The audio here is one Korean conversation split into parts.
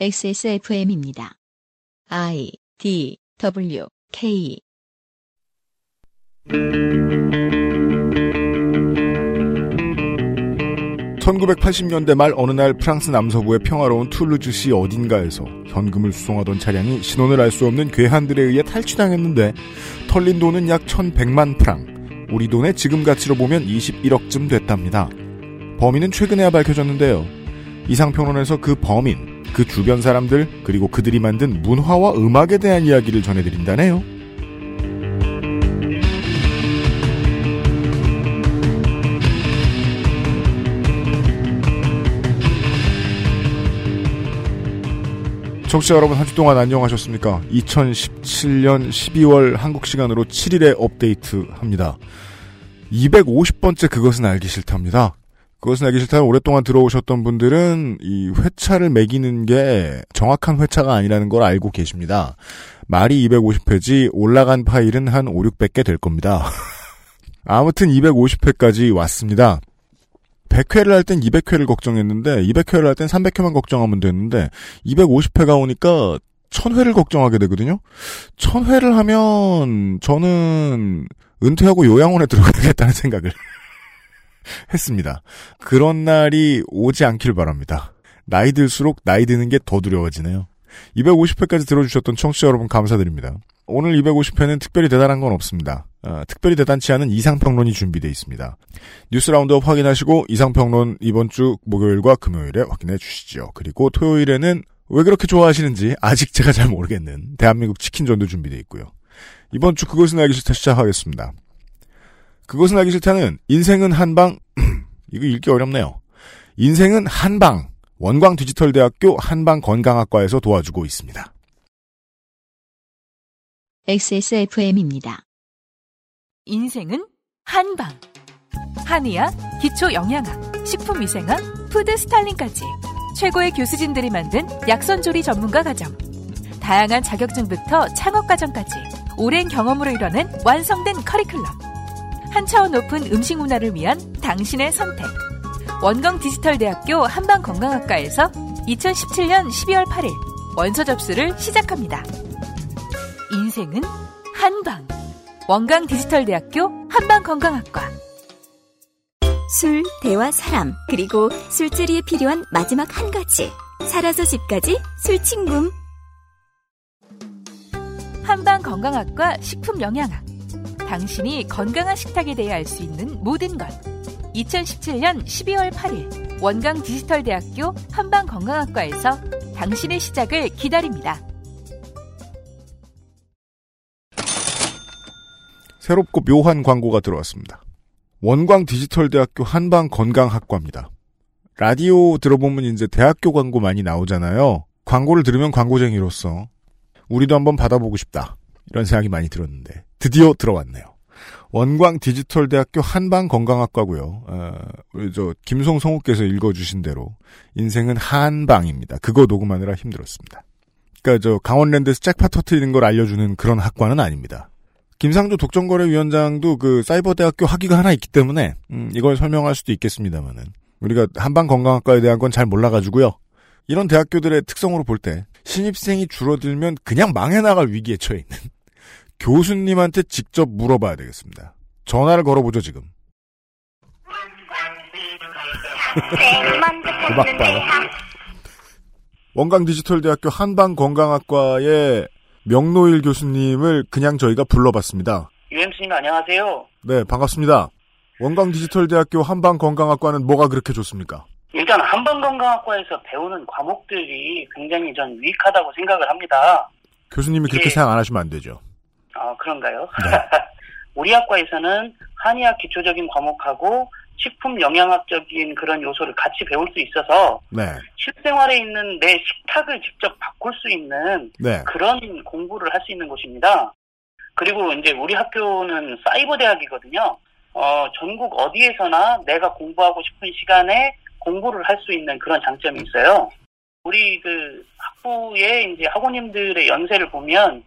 XSFM입니다. I D W K 1980년대 말 어느 날 프랑스 남서부의 평화로운 툴루즈시 어딘가에서 현금을 수송하던 차량이 신원을 알 수 없는 괴한들에 의해 탈취당했는데 털린 돈은 약 1100만 프랑, 우리 돈의 지금 가치로 보면 21억쯤 됐답니다. 범인은 최근에야 밝혀졌는데요. 이상평론에서 그 범인, 그 주변 사람들, 그리고 그들이 만든 문화와 음악에 대한 이야기를 전해드린다네요. 청취자 여러분 한 주 동안 안녕하셨습니까? 2017년 12월 한국 시간으로 7일에 업데이트 합니다. 250번째 그것은 알기 싫답니다. 그것은 알기 싫다는 오랫동안 들어오셨던 분들은 이 회차를 매기는 게 정확한 회차가 아니라는 걸 알고 계십니다. 말이 250회지 올라간 파일은 한 5, 600개 될 겁니다. 아무튼 250회까지 왔습니다. 100회를 할 땐 200회를 걱정했는데 200회를 할 땐 300회만 걱정하면 됐는데 250회가 오니까 1000회를 걱정하게 되거든요. 1000회를 하면 저는 은퇴하고 요양원에 들어가겠다는 생각을 했습니다. 그런 날이 오지 않길 바랍니다. 나이 들수록 나이 드는 게 더 두려워지네요. 250회까지 들어주셨던 청취자 여러분 감사드립니다. 오늘 250회는 특별히 대단한 건 없습니다. 어, 특별히 대단치 않은 이상평론이 준비되어 있습니다. 뉴스 roundup 확인하시고 이상평론 이번 주 목요일과 금요일에 확인해 주시죠. 그리고 토요일에는 왜 그렇게 좋아하시는지 아직 제가 잘 모르겠는 대한민국 치킨전도 준비되어 있고요. 이번 주 그것은 알기 싫다 시작하겠습니다. 그것은 알기 싫다는 인생은 한방 이거 읽기 어렵네요. 인생은 한방 원광 디지털대학교 한방 건강학과에서 도와주고 있습니다. XSFM입니다. 인생은 한방. 한의학, 기초 영양학, 식품위생학, food styling까지 최고의 교수진들이 만든 약선조리 전문가 과정. 다양한 자격증부터 창업 과정까지 오랜 경험으로 이뤄낸 완성된 커리큘럼. 한 차원 높은 음식 문화를 위한 당신의 선택. 원광 디지털대학교 한방건강학과에서 2017년 12월 8일 원서 접수를 시작합니다. 인생은 한방. 원광 디지털대학교 한방건강학과. 술, 대화, 사람, 그리고 술자리에 필요한 마지막 한 가지. 살아서 집까지 술친굼. 한방건강학과 식품영양학. 당신이 건강한 식탁에 대해 알 수 있는 모든 것. 2017년 12월 8일 원광 디지털대학교 한방건강학과에서 당신의 시작을 기다립니다. 새롭고 묘한 광고가 들어왔습니다. 원광 디지털대학교 한방건강학과입니다. 라디오 들어보면 이제 대학교 광고 많이 나오잖아요. 광고를 들으면 광고쟁이로서 우리도 한번 받아보고 싶다. 이런 생각이 많이 들었는데 드디어 들어왔네요. 원광 디지털 대학교 한방 건강학과고요. 어, 우리 저 김송 성우께서 읽어주신 대로 인생은 한방입니다. 그거 녹음하느라 힘들었습니다. 그러니까 저 강원랜드에서 잭팟 터트리는 걸 알려주는 그런 학과는 아닙니다. 김상조 독점거래위원장도 그 사이버 대학교 학위가 하나 있기 때문에 음, 이걸 설명할 수도 있겠습니다만은 우리가 한방 건강학과에 대한 건 잘 몰라가지고요. 이런 대학교들의 특성으로 볼 때 신입생이 줄어들면 그냥 망해 나갈 위기에 처해 있는 교수님한테 직접 물어봐야 되겠습니다. 전화를 걸어보죠 지금. 음악 봐요. 원광 디지털대학교 한방건강학과의 명노일 교수님을 그냥 저희가 불러봤습니다. 유엠스님 안녕하세요. 네, 반갑습니다. 원광 디지털대학교 한방건강학과는 뭐가 그렇게 좋습니까? 일단 한방건강학과에서 배우는 과목들이 굉장히 전 유익하다고 생각을 합니다. 교수님이 그렇게 예. 생각 안 하시면 안 되죠. 아 그런가요? 네. 우리 학과에서는 한의학 기초적인 과목하고 식품 영양학적인 그런 요소를 같이 배울 수 있어서 네, 실생활에 있는 내 식탁을 직접 바꿀 수 있는 네, 그런 공부를 할 수 있는 곳입니다. 그리고 이제 우리 학교는 사이버 대학이거든요. 어, 전국 어디에서나 내가 공부하고 싶은 시간에 공부를 할 수 있는 그런 장점이 있어요. 우리 그 학부의 이제 학우님들의 연세를 보면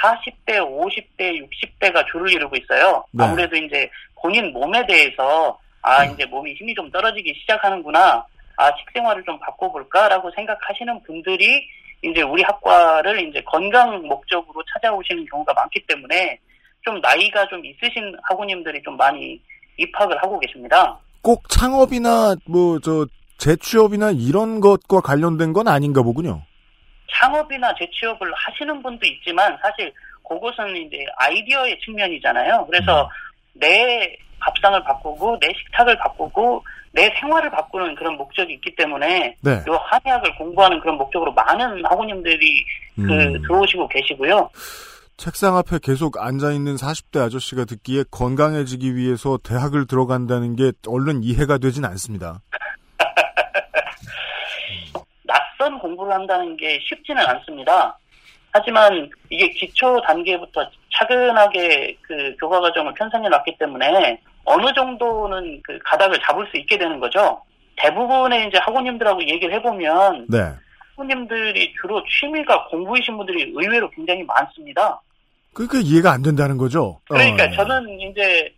40대, 50대, 60대가 주를 이루고 있어요. 네. 아무래도 이제 본인 몸에 대해서 아 이제 몸이 힘이 좀 떨어지기 시작하는구나 아 식생활을 좀 바꿔볼까라고 생각하시는 분들이 이제 우리 학과를 이제 건강 목적으로 찾아오시는 경우가 많기 때문에 좀 나이가 좀 있으신 학우님들이 좀 많이 입학을 하고 계십니다. 꼭 창업이나 뭐 저 재취업이나 이런 것과 관련된 건 아닌가 보군요. 창업이나 재취업을 하시는 분도 있지만 사실 그것은 이제 아이디어의 측면이잖아요. 그래서 내 밥상을 바꾸고 내 식탁을 바꾸고 내 생활을 바꾸는 그런 목적이 있기 때문에 네. 요 한의학을 공부하는 그런 목적으로 많은 학우님들이 그 음. 들어오시고 계시고요. 책상 앞에 계속 앉아 있는 40대 아저씨가 듣기에 건강해지기 위해서 대학을 들어간다는 게 얼른 이해가 되진 않습니다. 낯선 공부를 한다는 게 쉽지는 않습니다. 하지만 이게 기초 단계부터 차근하게 그 교과 과정을 편성해 놨기 때문에 어느 정도는 그 가닥을 잡을 수 있게 되는 거죠. 대부분의 이제 학우님들하고 얘기를 해보면 네. 학우님들이 주로 취미가 공부이신 분들이 의외로 굉장히 많습니다. 그러니까 이해가 안 된다는 거죠. 그러니까 어. 저는 이제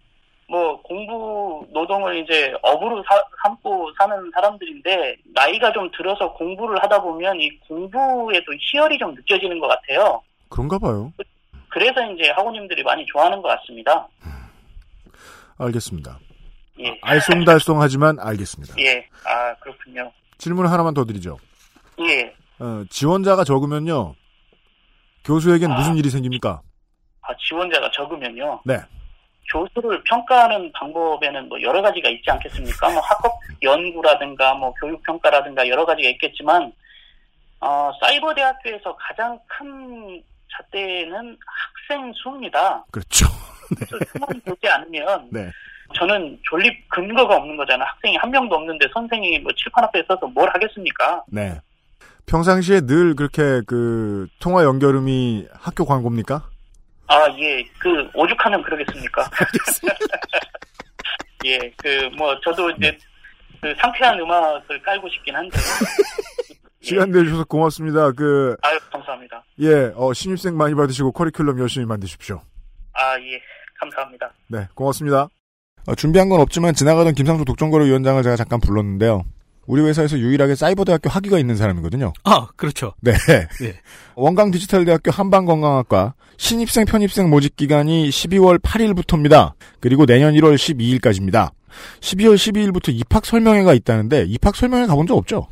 뭐 공부 노동을 이제 업으로 사- 삼고 사는 사람들인데 나이가 좀 들어서 공부를 하다 보면 이 공부에도 희열이 좀 느껴지는 것 같아요. 그런가 봐요. 그래서 이제 학우님들이 많이 좋아하는 것 같습니다. 알겠습니다. 예, 알쏭달쏭하지만 알겠습니다. 예, 아 그렇군요. 질문 하나만 더 드리죠. 예, 어, 지원자가 적으면요. 교수에겐 무슨 일이 생깁니까? 아 지원자가 적으면요. 네. 교수를 평가하는 방법에는 뭐 여러 가지가 있지 않겠습니까? 뭐 학업 연구라든가 뭐 교육 평가라든가 여러 가지가 있겠지만 어, 사이버 대학교에서 가장 큰 잣대는 학생 수입니다. 그렇죠. 수만 보지 않으면 네. 저는 존립 근거가 없는 거잖아. 학생이 한 명도 없는데 선생이 뭐 칠판 앞에 서서 뭘 하겠습니까? 네. 평상시에 늘 그렇게 그 통화 연결음이 학교 광고입니까? 아, 예, 그 오죽하면 그러겠습니까? 예, 그 뭐 저도 이제 그 상쾌한 음악을 깔고 싶긴 한데. 예. 시간 내주셔서 고맙습니다. 그, 아유, 감사합니다. 예, 어, 신입생 많이 받으시고 커리큘럼 열심히 만드십시오. 아, 예, 감사합니다. 네, 고맙습니다. 어, 준비한 건 없지만 지나가던 김상조 독점거래 위원장을 제가 잠깐 불렀는데요. 우리 회사에서 유일하게 사이버 대학교 학위가 있는 사람이거든요. 아, 그렇죠. 네. 네. 원강 디지털 대학교 한방건강학과 신입생 편입생 모집 기간이 12월 8일부터입니다. 그리고 내년 1월 12일까지입니다. 12월 12일부터 입학 설명회가 있다는데 입학 설명회 가본 적 없죠?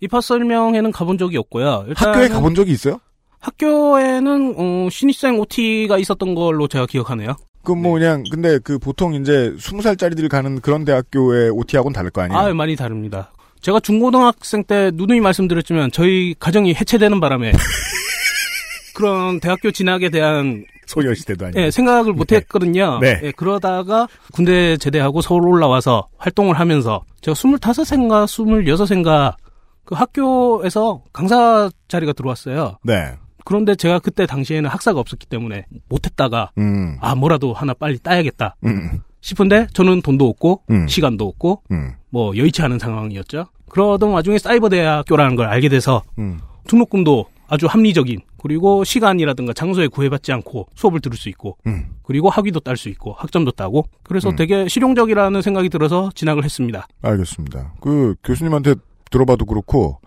입학 설명회는 가본 적이 없고요. 학교에 가본 적이 있어요? 학교에는 어, 신입생 OT가 있었던 걸로 제가 기억하네요. 그뭐 그냥 근데 그 보통 이제 20살짜리들 가는 그런 대학교의 OT하고는 다를 거 아니에요? 아, 많이 다릅니다. 제가 중고등학생 때 누누이 말씀드렸지만 저희 가정이 해체되는 바람에 그런 대학교 진학에 대한 소녀시대도 아니고. 예, 생각을 못 네. 했거든요. 네. 예, 그러다가 군대 제대하고 서울 올라와서 활동을 하면서 제가 25세인가 26세인가 그 학교에서 강사 자리가 들어왔어요. 네. 그런데 제가 그때 당시에는 학사가 없었기 때문에 못했다가 음. 아 뭐라도 하나 빨리 따야겠다 음. 싶은데 저는 돈도 없고 음. 시간도 없고 음. 뭐 여의치 않은 상황이었죠. 그러던 와중에 사이버 대학교라는 걸 알게 돼서 음. 등록금도 아주 합리적인 그리고 시간이라든가 장소에 구애받지 않고 수업을 들을 수 있고 음. 그리고 학위도 딸 수 있고 학점도 따고 그래서 음. 되게 실용적이라는 생각이 들어서 진학을 했습니다. 알겠습니다. 그 교수님한테 들어봐도 그렇고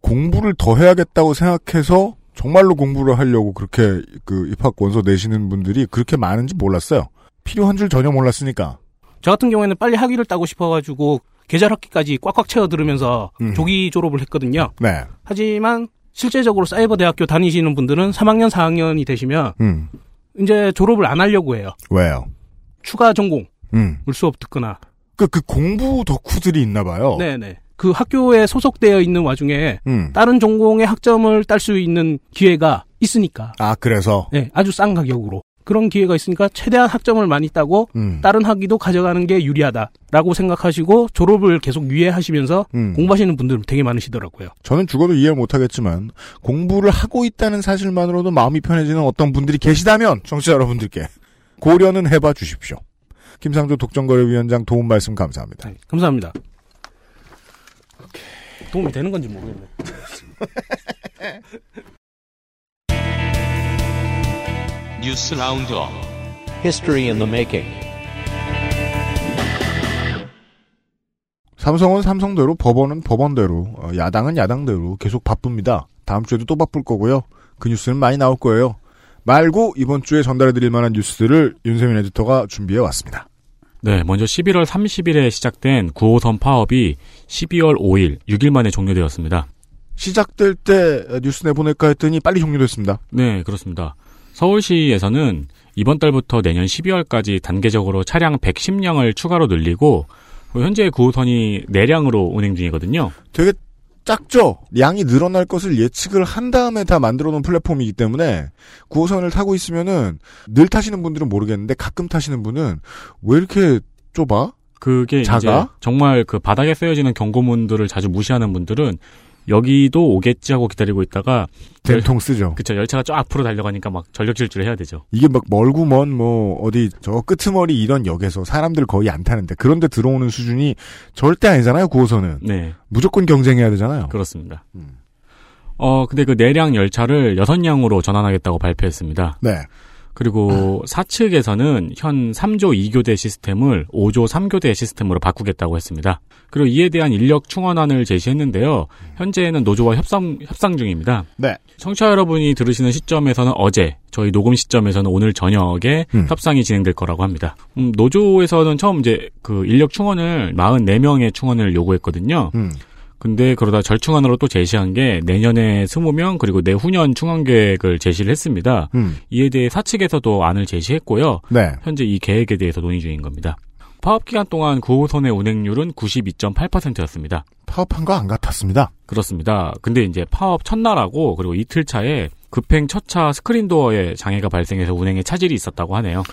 공부를 더 해야겠다고 생각해서 정말로 공부를 하려고 그렇게 그 입학 원서 내시는 분들이 그렇게 많은지 몰랐어요. 필요한 줄 전혀 몰랐으니까. 저 같은 경우에는 빨리 학위를 따고 싶어가지고 계절 학기까지 꽉꽉 채워 들으면서 음. 조기 졸업을 했거든요. 네. 하지만 실제적으로 사이버 대학교 다니시는 분들은 3학년, 4학년이 되시면 음. 이제 졸업을 안 하려고 해요. 왜요? 추가 전공을 음. 수업 듣거나. 그, 그 공부 덕후들이 있나 봐요. 네네. 그 학교에 소속되어 있는 와중에 음. 다른 전공의 학점을 딸 수 있는 기회가 있으니까. 아, 그래서. 네, 아주 싼 가격으로. 그런 기회가 있으니까 최대한 학점을 많이 따고 음. 다른 학위도 가져가는 게 유리하다라고 생각하시고 졸업을 계속 유예하시면서 음. 공부하시는 분들 되게 많으시더라고요. 저는 죽어도 이해를 못하겠지만 공부를 하고 있다는 사실만으로도 마음이 편해지는 어떤 분들이 계시다면 청취자 여러분들께 고려는 해봐 주십시오. 김상조 독점거래위원장 도움 말씀 감사합니다. 네, 감사합니다. 도움이 되는 건지 모르겠네. 뉴스 roundup History in the making. 삼성은 삼성대로, 법원은 법원대로, 어, 야당은 야당대로 계속 바쁩니다. 다음 주에도 또 바쁠 거고요. 그 뉴스는 많이 나올 거예요. 말고 이번 주에 전달해드릴 만한 뉴스들을 윤세민 에디터가 준비해 왔습니다. 네, 먼저 11월 30일에 시작된 9호선 파업이 12월 5일, 6일 만에 종료되었습니다. 시작될 때 뉴스 내보낼까 했더니 빨리 종료됐습니다. 네, 그렇습니다. 서울시에서는 이번 달부터 내년 12월까지 단계적으로 차량 110량을 추가로 늘리고 현재 9호선이 4량으로 운행 중이거든요. 되게 작죠? 양이 늘어날 것을 예측을 한 다음에 다 만들어 놓은 플랫폼이기 때문에 9호선을 타고 있으면은 늘 타시는 분들은 모르겠는데 가끔 타시는 분은 왜 이렇게 좁아? 그게 작아? 이제 정말 그 바닥에 쓰여지는 경고문들을 자주 무시하는 분들은 여기도 오겠지 하고 기다리고 있다가 된통 쓰죠. 그쵸 열차가 쫙 앞으로 달려가니까 막 전력 질주를 해야 되죠. 이게 막 멀고 먼 뭐 어디 저 끄트머리 이런 역에서 사람들 거의 안 타는데 그런데 들어오는 수준이 절대 아니잖아요. 9호선은 네 무조건 경쟁해야 되잖아요. 그렇습니다. 음. 어 근데 그 내량 열차를 6량으로 전환하겠다고 발표했습니다. 네. 그리고 사측에서는 현 3조 2교대 시스템을 5조 3교대 시스템으로 바꾸겠다고 했습니다. 그리고 이에 대한 인력 충원안을 제시했는데요. 현재는 노조와 협상, 협상 중입니다. 네. 청취자 여러분이 들으시는 시점에서는 어제, 저희 녹음 시점에서는 오늘 저녁에 음. 협상이 진행될 거라고 합니다. 음, 노조에서는 처음 이제 그 인력 충원을 44명의 충원을 요구했거든요. 음. 근데 그러다 절충안으로 또 제시한 게 내년에 20명 그리고 내후년 충원 계획을 제시를 했습니다. 음. 이에 대해 사측에서도 안을 제시했고요. 네. 현재 이 계획에 대해서 논의 중인 겁니다. 파업 기간 동안 9호선의 운행률은 92.8%였습니다. 파업한 거 안 같았습니다. 그렇습니다. 근데 이제 파업 첫날하고 그리고 이틀 차에 급행 첫 차 스크린도어에 장애가 발생해서 운행에 차질이 있었다고 하네요.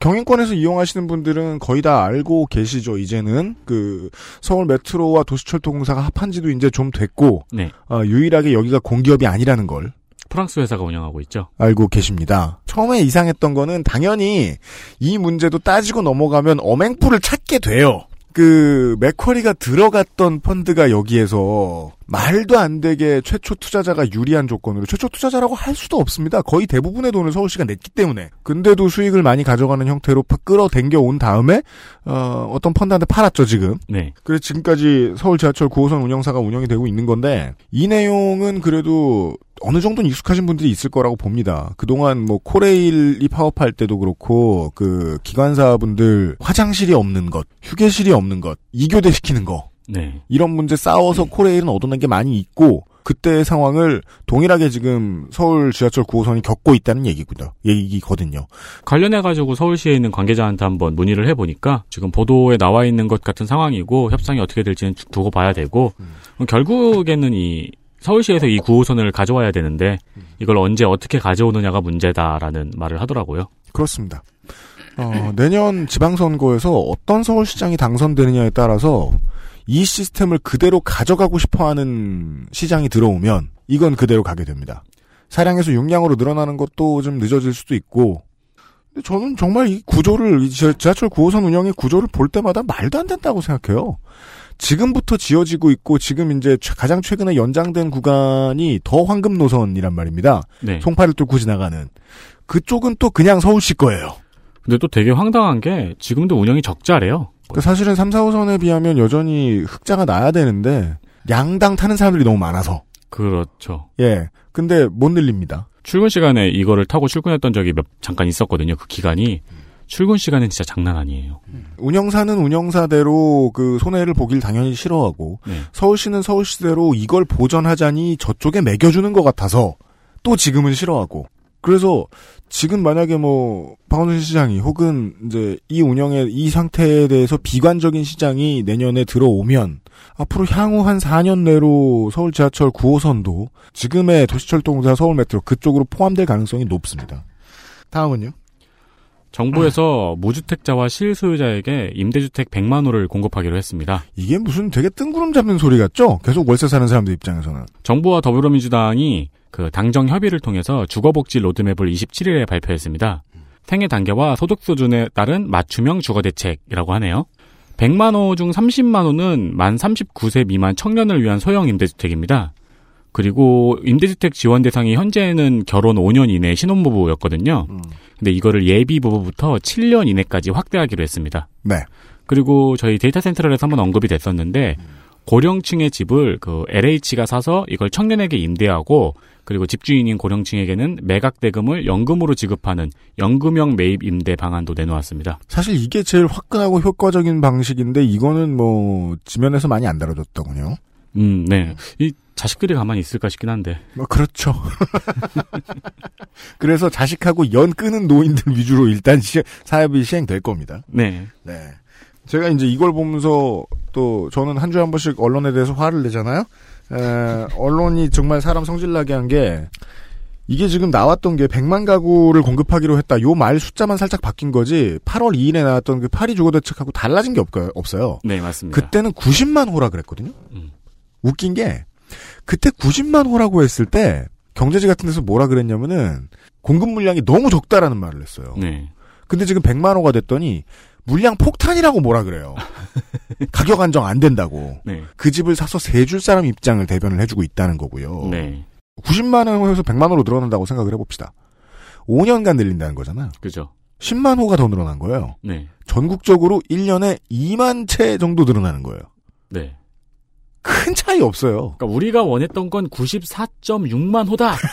경인권에서 이용하시는 분들은 거의 다 알고 계시죠. 이제는 그 서울 메트로와 도시철도공사가 합한 지도 이제 좀 됐고 네. 어, 유일하게 여기가 공기업이 아니라는 걸 프랑스 회사가 운영하고 있죠. 알고 계십니다. 처음에 이상했던 거는 당연히 이 문제도 따지고 넘어가면 어맹뿔을 찾게 돼요. 그 맥쿼리가 들어갔던 펀드가 여기에서 말도 안 되게 최초 투자자가 유리한 조건으로 최초 투자자라고 할 수도 없습니다. 거의 대부분의 돈을 서울시가 냈기 때문에. 근데도 수익을 많이 가져가는 형태로 파- 끌어당겨 온 다음에 어, 어떤 펀드한테 팔았죠 지금. 네. 그래서 지금까지 서울 지하철 9호선 운영사가 운영이 되고 있는 건데 이 내용은 그래도 어느 정도는 익숙하신 분들이 있을 거라고 봅니다. 그동안 뭐 코레일이 파업할 때도 그렇고 그 기관사분들 화장실이 없는 것, 휴게실이 없는 것, 이교대 시키는 거 네. 이런 문제 싸워서 코레일은 얻어낸 게 많이 있고 그때의 상황을 동일하게 지금 서울 지하철 9호선이 겪고 있다는 얘기군요. 얘기거든요. 관련해 가지고 서울시에 있는 관계자한테 한번 문의를 해보니까 지금 보도에 나와 있는 것 같은 상황이고 협상이 어떻게 될지는 두- 두고 봐야 되고 그럼 결국에는 이 서울시에서 이 9호선을 가져와야 되는데 이걸 언제 어떻게 가져오느냐가 문제다라는 말을 하더라고요. 그렇습니다. 어, 내년 지방선거에서 어떤 서울시장이 당선되느냐에 따라서 이 시스템을 그대로 가져가고 싶어 하는 시장이 들어오면 이건 그대로 가게 됩니다. 사량에서 6량으로 늘어나는 것도 좀 늦어질 수도 있고 저는 정말 이 구조를 지하철 9호선 운영의 구조를 볼 때마다 말도 안 된다고 생각해요. 지금부터 지어지고 있고 지금 이제 최- 가장 최근에 연장된 구간이 더 황금 노선이란 말입니다. 네. 송파를 뚫고 지나가는 그쪽은 또 그냥 서울시 거예요. 근데 또 되게 황당한 게 지금도 운영이 적자래요. 그 사실은 3, 4호선에 비하면 여전히 흑자가 나야 되는데 양당 타는 사람들이 너무 많아서 그렇죠. 예 근데 못 늘립니다. 출근 시간에 이거를 타고 출근했던 적이 몇 잠깐 있었거든요. 그 기간이 출근 시간은 진짜 장난 아니에요. 운영사는 운영사대로 그 손해를 보길 당연히 싫어하고 네. 서울시는 서울시대로 이걸 보전하자니 저쪽에 매겨주는 것 같아서 또 지금은 싫어하고 그래서 지금 만약에 뭐 박원순 시장이 혹은 이제 이 운영의 이 상태에 대해서 비관적인 시장이 내년에 들어오면 앞으로 향후 한 4년 내로 서울 지하철 9호선도 지금의 도시철도공사 서울 메트로 그쪽으로 포함될 가능성이 높습니다. 다음은요? 정부에서 무주택자와 실소유자에게 임대주택 100만 호를 공급하기로 했습니다. 이게 무슨 되게 뜬구름 잡는 소리 같죠? 계속 월세 사는 사람들 입장에서는. 정부와 더불어민주당이 그 당정 협의를 통해서 주거복지 로드맵을 27일에 발표했습니다. 생애 단계와 소득 수준에 따른 맞춤형 주거 대책이라고 하네요. 100만 호 중 30만 호는 만 39세 미만 청년을 위한 소형 임대주택입니다. 그리고 임대주택 지원 대상이 현재는 결혼 5년 이내 신혼부부였거든요. 근데 이거를 예비 부부부터 7년 이내까지 확대하기로 했습니다. 네. 그리고 저희 데이터 센터럴에서 한번 언급이 됐었는데 고령층의 집을 그 LH가 사서 이걸 청년에게 임대하고 그리고 집주인인 고령층에게는 매각 대금을 연금으로 지급하는 연금형 매입 임대 방안도 내놓았습니다. 사실 이게 제일 화끈하고 효과적인 방식인데 이거는 뭐 지면에서 많이 안 다뤄졌더군요. 음, 네. 이 자식들이 가만히 있을까 싶긴 한데. 뭐 그렇죠. 그래서 자식하고 연 끄는 노인들 위주로 일단 시, 사업이 시행될 겁니다. 네. 네. 제가 이제 이걸 보면서 또 저는 한 주에 한 번씩 언론에 대해서 화를 내잖아요. 에, 언론이 정말 사람 성질나게 한 게 이게 지금 나왔던 게 100만 가구를 공급하기로 했다. 요 말 숫자만 살짝 바뀐 거지. 8월 2일에 나왔던 그 파리 주거 대책하고 달라진 게 없, 없어요. 네, 맞습니다. 그때는 90만 호라 그랬거든요. 음. 웃긴 게 그때 90만 호라고 했을 때 경제지 같은 데서 뭐라 그랬냐면은 공급 물량이 너무 적다라는 말을 했어요. 네. 근데 지금 100만 호가 됐더니 물량 폭탄이라고 뭐라 그래요. 가격 안정 안 된다고. 네. 그 집을 사서 세 줄 사람 입장을 대변을 해주고 있다는 거고요. 네. 90만 호에서 100만 호로 늘어난다고 생각을 해봅시다. 5년간 늘린다는 거잖아요. 그죠. 10만 호가 더 늘어난 거예요. 네. 전국적으로 1년에 2만 채 정도 늘어나는 거예요. 네. 큰 차이 없어요. 그러니까 우리가 원했던 건 94.6만 호다.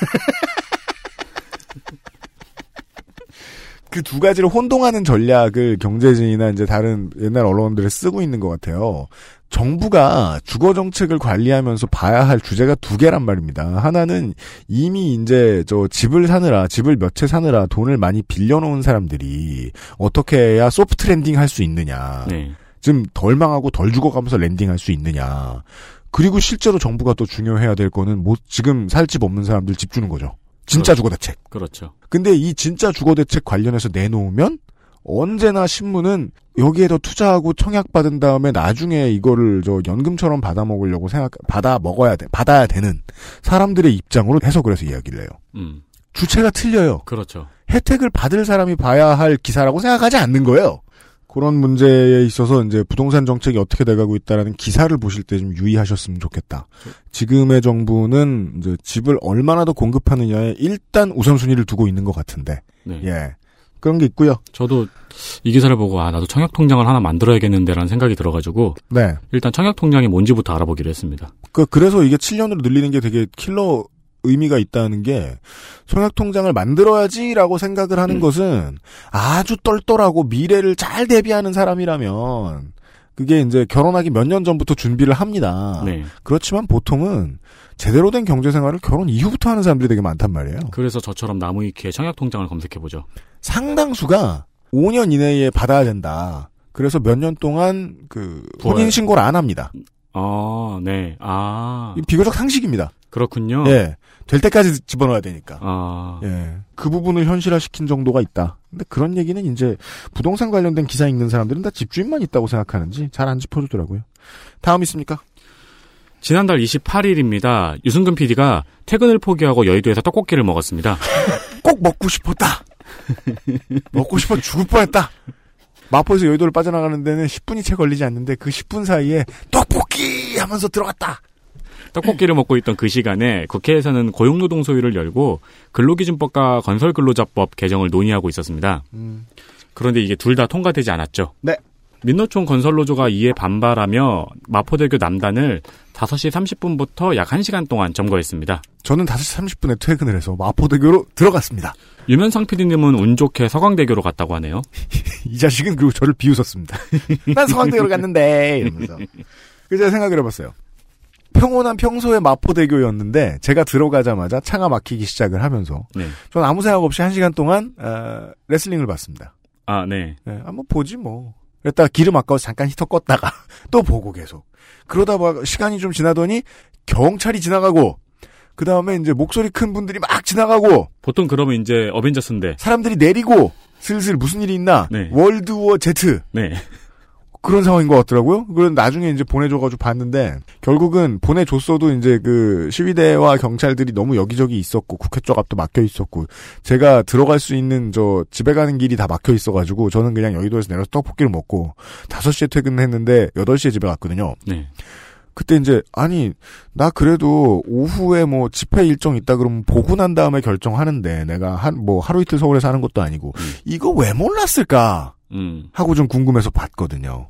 그 두 가지를 혼동하는 전략을 경제진이나 이제 다른 옛날 언론들이 쓰고 있는 것 같아요. 정부가 주거 정책을 관리하면서 봐야 할 주제가 두 개란 말입니다. 하나는 이미 이제 저 집을 사느라 집을 몇 채 사느라 돈을 많이 빌려놓은 사람들이 어떻게 해야 soft landing 할 수 있느냐. 네. 좀덜 망하고 덜 죽어가면서 landing할 수 있느냐. 그리고 실제로 정부가 또 중요해야 될 거는 뭐 지금 살 집 없는 사람들 집 주는 거죠. 진짜 주거 대책. 그렇죠. 근데 이 진짜 주거 대책 관련해서 내놓으면 언제나 신문은 여기에 더 투자하고 청약 받은 다음에 나중에 이거를 저 연금처럼 받아 먹으려고 생각 받아 먹어야 돼 받아야 되는 사람들의 입장으로 해석을 해서 이야기를 해요. 음. 주체가 틀려요. 그렇죠. 혜택을 받을 사람이 봐야 할 기사라고 생각하지 않는 거예요. 그런 문제에 있어서 이제 부동산 정책이 어떻게 돼가고 있다라는 기사를 보실 때 좀 유의하셨으면 좋겠다. 지금의 정부는 이제 집을 얼마나 더 공급하느냐에 일단 우선순위를 두고 있는 것 같은데, 네. 예. 그런 게 있고요. 저도 이 기사를 보고 아 나도 청약 통장을 하나 만들어야겠는데라는 생각이 들어가지고 네. 일단 청약 통장이 뭔지부터 알아보기로 했습니다. 그, 그래서 이게 7년으로 늘리는 게 되게 킬러 의미가 있다는 게, 청약통장을 만들어야지라고 생각을 하는 것은 아주 똘똘하고 미래를 잘 대비하는 사람이라면, 그게 이제 결혼하기 몇 년 전부터 준비를 합니다. 네. 그렇지만 보통은 제대로 된 경제 생활을 결혼 이후부터 하는 사람들이 되게 많단 말이에요. 그래서 저처럼 나무위키에 청약 통장을 검색해 보죠. 상당수가 5년 이내에 받아야 된다. 그래서 몇 년 동안 그. 혼인 신고를 안 합니다. 아, 네. 아, 이 비교적 상식입니다. 그렇군요. 예. 될 때까지 집어넣어야 되니까. 아, 예. 그 부분을 현실화시킨 정도가 있다. 근데 그런 얘기는 이제 부동산 관련된 기사 읽는 사람들은 다 집주인만 있다고 생각하는지 잘 안 짚어주더라고요. 다음 있습니까? 지난달 28일입니다. 유승근 PD가 퇴근을 포기하고 여의도에서 떡볶이를 먹었습니다. 꼭 먹고 싶었다. 먹고 싶어 죽을 뻔했다. 마포에서 여의도를 빠져나가는 데는 10분이 채 걸리지 않는데 그 10분 사이에 떡볶이 하면서 들어갔다. 떡볶이를 먹고 있던 그 시간에 국회에서는 고용노동 소위를 열고 근로기준법과 건설근로자법 개정을 논의하고 있었습니다. 그런데 이게 둘 다 통과되지 않았죠. 네. 민노총 건설노조가 이에 반발하며 마포대교 남단을 5시 30분부터 약 1시간 동안 점거했습니다. 저는 5시 30분에 퇴근을 해서 마포대교로 들어갔습니다. 유면상 PD님은 운 좋게 서강대교로 갔다고 하네요. 이 자식은 그리고 저를 비웃었습니다. 난 서강대교로 갔는데 이러면서. 그래서 제가 생각을 해봤어요. 평온한 평소의 마포대교였는데 제가 들어가자마자 차가 막히기 시작을 하면서 네. 전 아무 생각 없이 한 시간 동안 어, 레슬링을 봤습니다. 아, 네. 네, 한번 보지 뭐. 그랬다가 기름 아까워서 잠깐 히터 껐다가 또 보고 계속. 그러다 봐 시간이 좀 지나더니 경찰이 지나가고 그 다음에 이제 목소리 큰 분들이 막 지나가고 보통 그러면 이제 어벤져스인데. 사람들이 내리고 슬슬 무슨 일이 있나 네. 월드워 제트 네. 그런 상황인 것 같더라고요. 그런 나중에 이제 보내줘가지고 봤는데 결국은 보내줬어도 이제 그 시위대와 경찰들이 너무 여기저기 있었고 국회 쪽 앞도 막혀 있었고 제가 들어갈 수 있는 저 집에 가는 길이 다 막혀 있어가지고 저는 그냥 여의도에서 내려서 떡볶이를 먹고 5시에 퇴근했는데 8시에 집에 갔거든요. 네. 그때 이제 아니 나 그래도 오후에 뭐 집회 일정 있다 그러면 보고 난 다음에 결정하는데 내가 한 뭐 하루 이틀 서울에 사는 것도 아니고 이거 왜 몰랐을까 음. 하고 좀 궁금해서 봤거든요.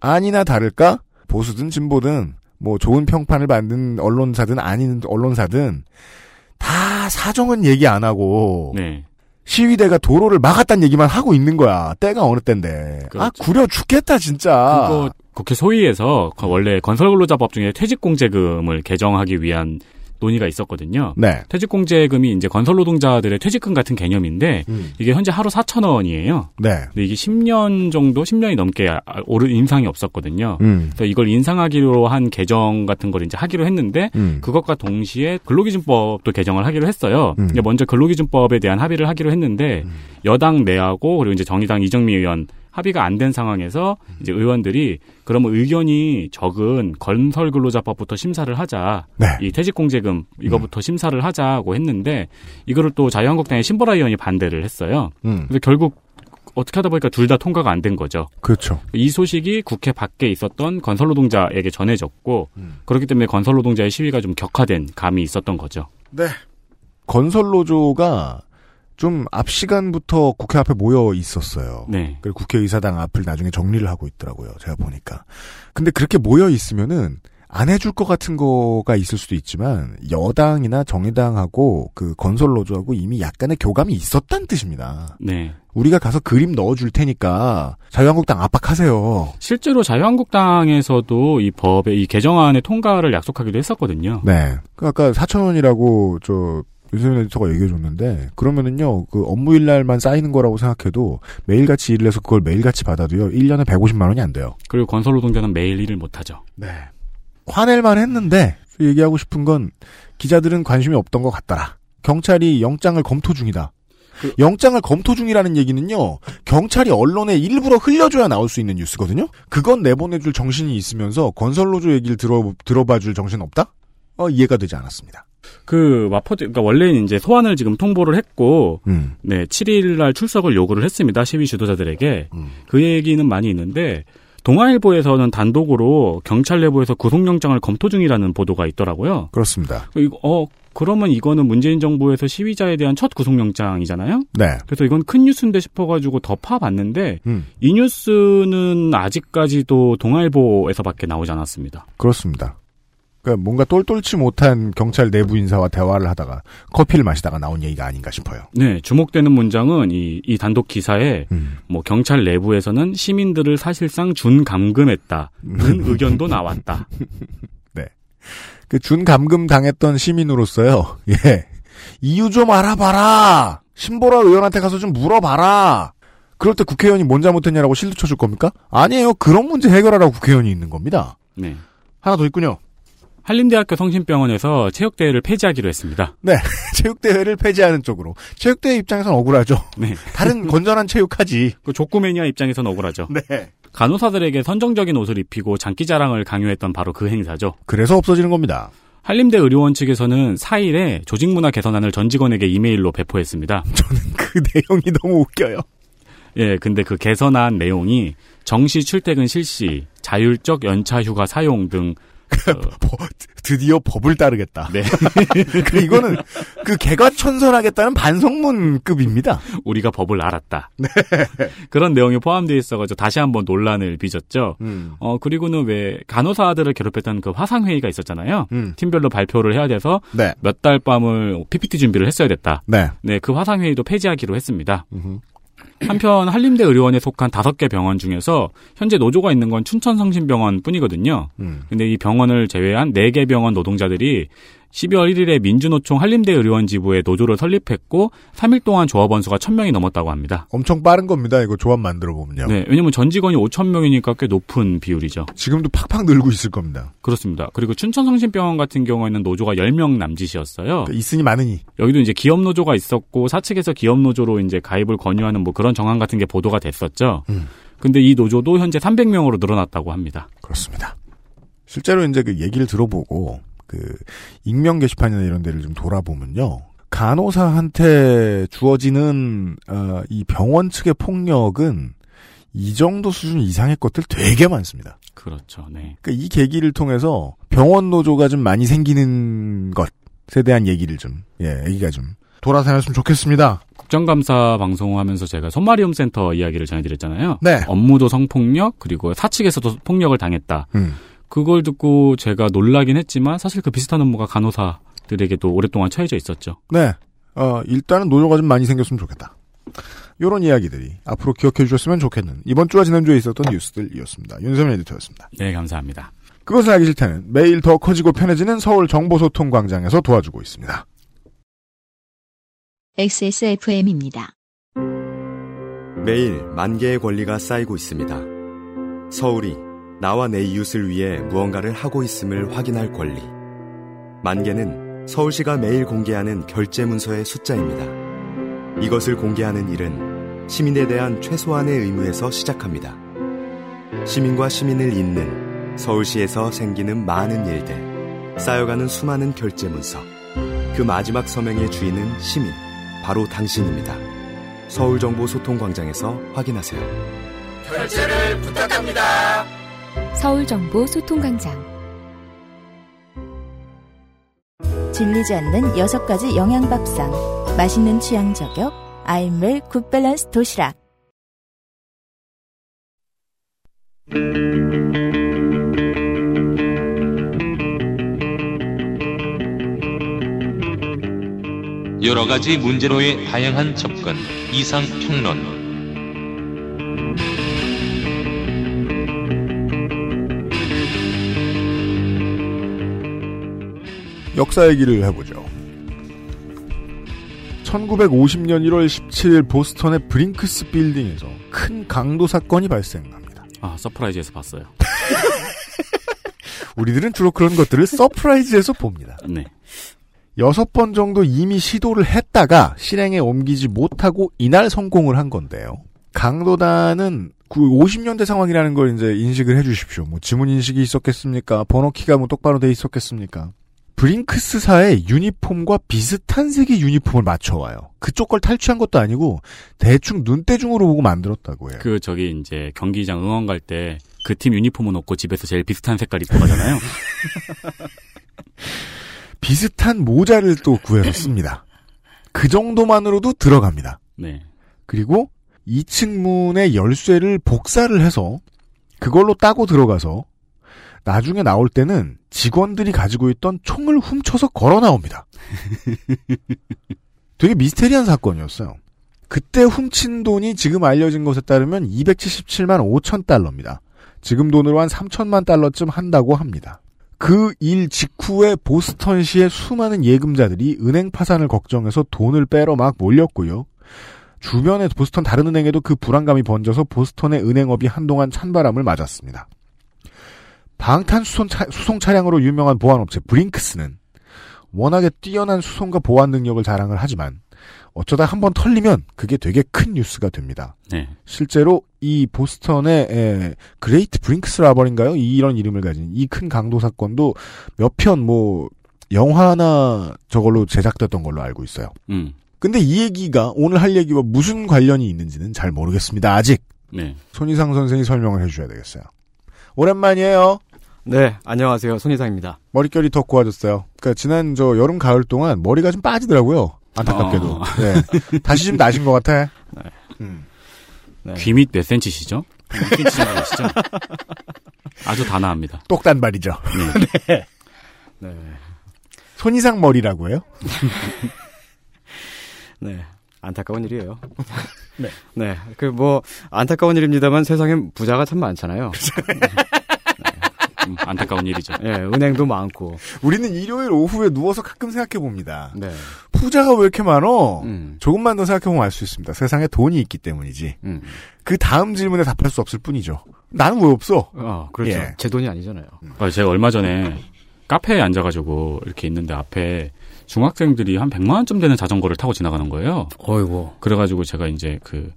아니나 다를까 보수든 진보든 뭐 좋은 평판을 받는 언론사든 아닌 언론사든 다 사정은 얘기 안 하고 네. 시위대가 도로를 막았다는 얘기만 하고 있는 거야. 때가 어느 때인데. 아 그렇죠. 구려 죽겠다 진짜. 그거 국회 소위에서 그 원래 건설근로자법 중에 퇴직공제금을 개정하기 위한 논의가 있었거든요. 네. 퇴직공제금이 이제 건설노동자들의 퇴직금 같은 개념인데 음. 이게 현재 하루 4천 원이에요. 네. 근데 이게 10년 정도, 10년이 넘게 아- 오른 인상이 없었거든요. 음. 그래서 이걸 인상하기로 한 개정 같은 걸 이제 하기로 했는데 음. 그것과 동시에 근로기준법도 개정을 하기로 했어요. 음. 먼저 근로기준법에 대한 합의를 하기로 했는데 여당 내하고 그리고 이제 정의당 이정미 의원 합의가 안 된 상황에서 이제 의원들이 그러면 의견이 적은 건설 근로자법부터 심사를 하자. 네. 이 퇴직공제금 이거부터 심사를 하자고 했는데 이거를 또 자유한국당의 신보라 의원이 반대를 했어요. 음. 그래서 결국 어떻게 하다 보니까 둘 다 통과가 안 된 거죠. 그렇죠. 이 소식이 국회 밖에 있었던 건설 노동자에게 전해졌고 음. 그렇기 때문에 건설 노동자의 시위가 좀 격화된 감이 있었던 거죠. 네. 건설 노조가 좀 앞 시간부터 국회 앞에 모여 있었어요. 네. 그리고 국회의사당 앞을 나중에 정리를 하고 있더라고요. 제가 보니까. 근데 그렇게 모여 있으면은 안 해줄 것 같은 거가 있을 수도 있지만 여당이나 정의당하고 그 건설 노조하고 이미 약간의 교감이 있었다는 뜻입니다. 네. 우리가 가서 그림 넣어줄 테니까 자유한국당 압박하세요. 실제로 자유한국당에서도 이 법의 이 개정안의 통과를 약속하기도 했었거든요. 네. 그 아까 4천 원이라고 저 윤세민 에디터가 얘기해 줬는데 그러면은요 그 업무일 날만 쌓이는 거라고 생각해도 매일같이 일을 해서 그걸 매일같이 받아도요 1년에 150만 원이 안 돼요. 그리고 건설 노동자는 매일 일을 못하죠. 네. 화낼만 했는데 얘기하고 싶은 건 기자들은 관심이 없던 것 같더라. 경찰이 영장을 검토 중이다. 영장을 검토 중이라는 얘기는요, 경찰이 언론에 일부러 흘려줘야 나올 수 있는 뉴스거든요? 그건 내보내줄 정신이 있으면서 건설노조 얘기를 들어, 들어봐줄 정신 없다? 어, 이해가 되지 않았습니다. 그 마포대 그러니까 원래는 이제 소환을 지금 통보를 했고 음. 네 7일 날 출석을 요구를 했습니다 시위 주도자들에게 음. 그 얘기는 많이 있는데 동아일보에서는 단독으로 경찰 내부에서 구속영장을 검토 중이라는 보도가 있더라고요. 그렇습니다. 이거 어 그러면 이거는 문재인 정부에서 시위자에 대한 첫 구속영장이잖아요. 네. 그래서 이건 큰 뉴스인데 싶어가지고 더 파봤는데 음. 이 뉴스는 아직까지도 동아일보에서밖에 나오지 않았습니다. 그렇습니다. 그러니까 뭔가 똘똘치 못한 경찰 내부 인사와 대화를 하다가 커피를 마시다가 나온 얘기가 아닌가 싶어요. 네, 주목되는 문장은 이, 이 단독 기사에 음. 뭐 경찰 내부에서는 시민들을 사실상 준 감금했다는 음. 의견도 나왔다. 그 준 감금 당했던 시민으로서요. 예. 이유 좀 알아봐라. 신보라 의원한테 가서 좀 물어봐라. 그럴 때 국회의원이 뭔 잘못했냐라고 실드 쳐줄 겁니까? 아니에요. 그런 문제 해결하라고 국회의원이 있는 겁니다. 네. 하나 더 있군요. 한림대학교 성심병원에서 체육대회를 폐지하기로 했습니다. 체육대회를 폐지하는 쪽으로. 체육대회 입장에선 억울하죠. 네. 다른 건전한 체육하지. 그 족구 매니아 입장에서는 억울하죠. 네. 간호사들에게 선정적인 옷을 입히고 장기 자랑을 강요했던 바로 그 행사죠. 그래서 없어지는 겁니다. 한림대 의료원 측에서는 4일에 조직문화 개선안을 전 직원에게 이메일로 배포했습니다. 그 내용이 너무 웃겨요. 예, 근데 그 개선안 내용이 정시 출퇴근 실시, 자율적 연차 휴가 사용 등 버- 드디어 법을 따르겠다. 네. 그 이거는 그 개과천선하겠다는 반성문급입니다. 우리가 법을 알았다. 그런 내용이 포함되어 있어가지고 다시 한번 논란을 빚었죠. 음. 어, 그리고는 왜 간호사들을 괴롭혔던 그 화상 회의가 있었잖아요. 음. 팀별로 발표를 해야 돼서 네. 몇달 밤을 PPT 준비를 했어야 됐다. 네. 네, 그 화상 회의도 폐지하기로 했습니다. 음흠. 한편 한림대 의료원에 속한 다섯 개 병원 중에서 현재 노조가 있는 건 춘천성심병원 뿐이거든요. 음. 근데 이 병원을 제외한 네 개 병원 노동자들이 12월 1일에 민주노총 한림대 의료원 지부에 노조를 설립했고 3일 동안 조합원 수가 1000명이 넘었다고 합니다. 엄청 빠른 겁니다. 이거 조합 만들어 보면요. 네, 왜냐면 전 직원이 5,000명이니까 꽤 높은 비율이죠. 지금도 팍팍 늘고 있을 겁니다. 그렇습니다. 그리고 춘천성심병원 같은 경우에는 노조가 10명 남짓이었어요. 그러니까 있으니 많으니. 여기도 이제 기업 노조가 있었고 사측에서 기업 노조로 이제 가입을 권유하는 뭐 그런 정황 같은 게 보도가 됐었죠. 음. 근데 이 노조도 현재 300명으로 늘어났다고 합니다. 그렇습니다. 실제로 이제 그 얘기를 들어보고 그 익명 게시판이나 이런 데를 좀 돌아보면요. 간호사한테 주어지는 어, 이 병원 측의 폭력은 이 정도 수준 이상의 것들 되게 많습니다. 그렇죠. 네. 그러니까 이 계기를 통해서 병원 노조가 좀 많이 생기는 것에 대한 얘기를 좀, 예, 얘기가 좀 돌아다녔으면 좋겠습니다. 국정감사 방송하면서 제가 손마리움 센터 이야기를 전해드렸잖아요. 네. 업무도 성폭력 그리고 사측에서도 폭력을 당했다. 음. 그걸 듣고 제가 놀라긴 했지만 사실 그 비슷한 업무가 간호사들에게도 오랫동안 처해져 있었죠. 네. 어, 일단은 노조가 좀 많이 생겼으면 좋겠다. 요런 이야기들이 앞으로 기억해 주셨으면 좋겠는 이번 주와 지난주에 있었던 뉴스들이었습니다. 윤세민 에디터였습니다. 네, 감사합니다. 그것을 알기 싫다는 매일 더 커지고 편해지는 서울 정보소통광장에서 도와주고 있습니다. XSFM입니다. 매일 만 개의 권리가 쌓이고 있습니다. 서울이 나와 내 이웃을 위해 무언가를 하고 있음을 확인할 권리. 만 개는 서울시가 매일 공개하는 결제 문서의 숫자입니다. 이것을 공개하는 일은 시민에 대한 최소한의 의무에서 시작합니다. 시민과 시민을 잇는 서울시에서 생기는 많은 일들, 쌓여가는 수많은 결제 문서. 그 마지막 서명의 주인은 시민, 바로 당신입니다. 서울정보소통광장에서 확인하세요. 결제를 부탁합니다. 서울정보 소통광장. 질리지 않는 여섯 가지 영양밥상 맛있는 취향 저격 아임웰 굿밸런스 도시락. 여러 가지 문제로의 다양한 접근 이상 평론 역사 얘기를 해보죠. 1950년 1월 17일 보스턴의 브링크스 빌딩에서 큰 강도 사건이 발생합니다. 아, 서프라이즈에서 봤어요. 우리들은 주로 그런 것들을 서프라이즈에서 봅니다. 네. 여섯 번 정도 이미 시도를 했다가 실행에 옮기지 못하고 이날 성공을 한 건데요. 강도단은 그 50년대 상황이라는 걸 이제 인식을 해 주십시오. 뭐 지문 인식이 있었겠습니까? 번호키가 뭐 똑바로 돼 있었겠습니까? 브링크스사의 유니폼과 비슷한 색의 유니폼을 맞춰와요. 그쪽 걸 탈취한 것도 아니고 대충 눈대중으로 보고 만들었다고 해요. 그 저기 이제 경기장 응원 갈 때 그 팀 유니폼은 없고 집에서 제일 비슷한 색깔 입고 가잖아요. 비슷한 모자를 또 구해서 씁니다. 그 정도만으로도 들어갑니다. 네. 그리고 2층 문의 열쇠를 복사를 해서 그걸로 따고 들어가서 나중에 나올 때는 직원들이 가지고 있던 총을 훔쳐서 걸어 나옵니다. 되게 미스테리한 사건이었어요. 그때 훔친 돈이 지금 알려진 것에 따르면 277만 5천 달러입니다. 지금 돈으로 한 3천만 달러쯤 한다고 합니다. 그 일 직후에 보스턴시의 수많은 예금자들이 은행 파산을 걱정해서 돈을 빼러 막 몰렸고요. 주변의 보스턴 다른 은행에도 그 불안감이 번져서 보스턴의 은행업이 한동안 찬바람을 맞았습니다. 방탄 수송, 차, 수송 차량으로 유명한 보안업체 브링크스는 워낙에 뛰어난 수송과 보안 능력을 자랑을 하지만 어쩌다 한 번 털리면 그게 되게 큰 뉴스가 됩니다. 네. 실제로 이 보스턴의 에, Great Brinks Robbery인가요? 이런 이름을 가진 이 큰 강도 사건도 몇 편 뭐 영화나 저걸로 제작됐던 걸로 알고 있어요. 음. 근데 이 얘기가 오늘 할 얘기와 무슨 관련이 있는지는 잘 모르겠습니다. 아직 네. 손희상 선생이 설명을 해주셔야 되겠어요. 오랜만이에요. 네, 안녕하세요. 손희상입니다. 머릿결이 더 고와졌어요. 그러니까 지난 저 여름 가을 동안 머리가 좀 빠지더라고요. 안타깝게도. 어. 네. 다시 좀 나신 것 같아. 네. 음. 네. 귀밑 몇 센치시죠? 6cm 정도 되시죠? 아주 단아합니다. 똑단발이죠. 네. 네. 손이상 머리라고 해요? 네. 안타까운 일이에요. 네. 네. 그 뭐 안타까운 일입니다만 세상엔 부자가 참 많잖아요. 음, 안타까운 일이죠. 예, 은행도 많고. 우리는 일요일 오후에 누워서 가끔 생각해 봅니다. 네. 부자가 왜 이렇게 많어? 음. 조금만 더 생각해 보면 알 수 있습니다. 세상에 돈이 있기 때문이지. 음. 그 다음 질문에 답할 수 없을 뿐이죠. 나는 왜 없어? 어, 그렇죠. 예. 제 돈이 아니잖아요. 아, 제가 얼마 전에 카페에 앉아가지고 이렇게 있는데 앞에 중학생들이 한 100만 원쯤 되는 자전거를 타고 지나가는 거예요. 어이고. 그래가지고 제가 이제 그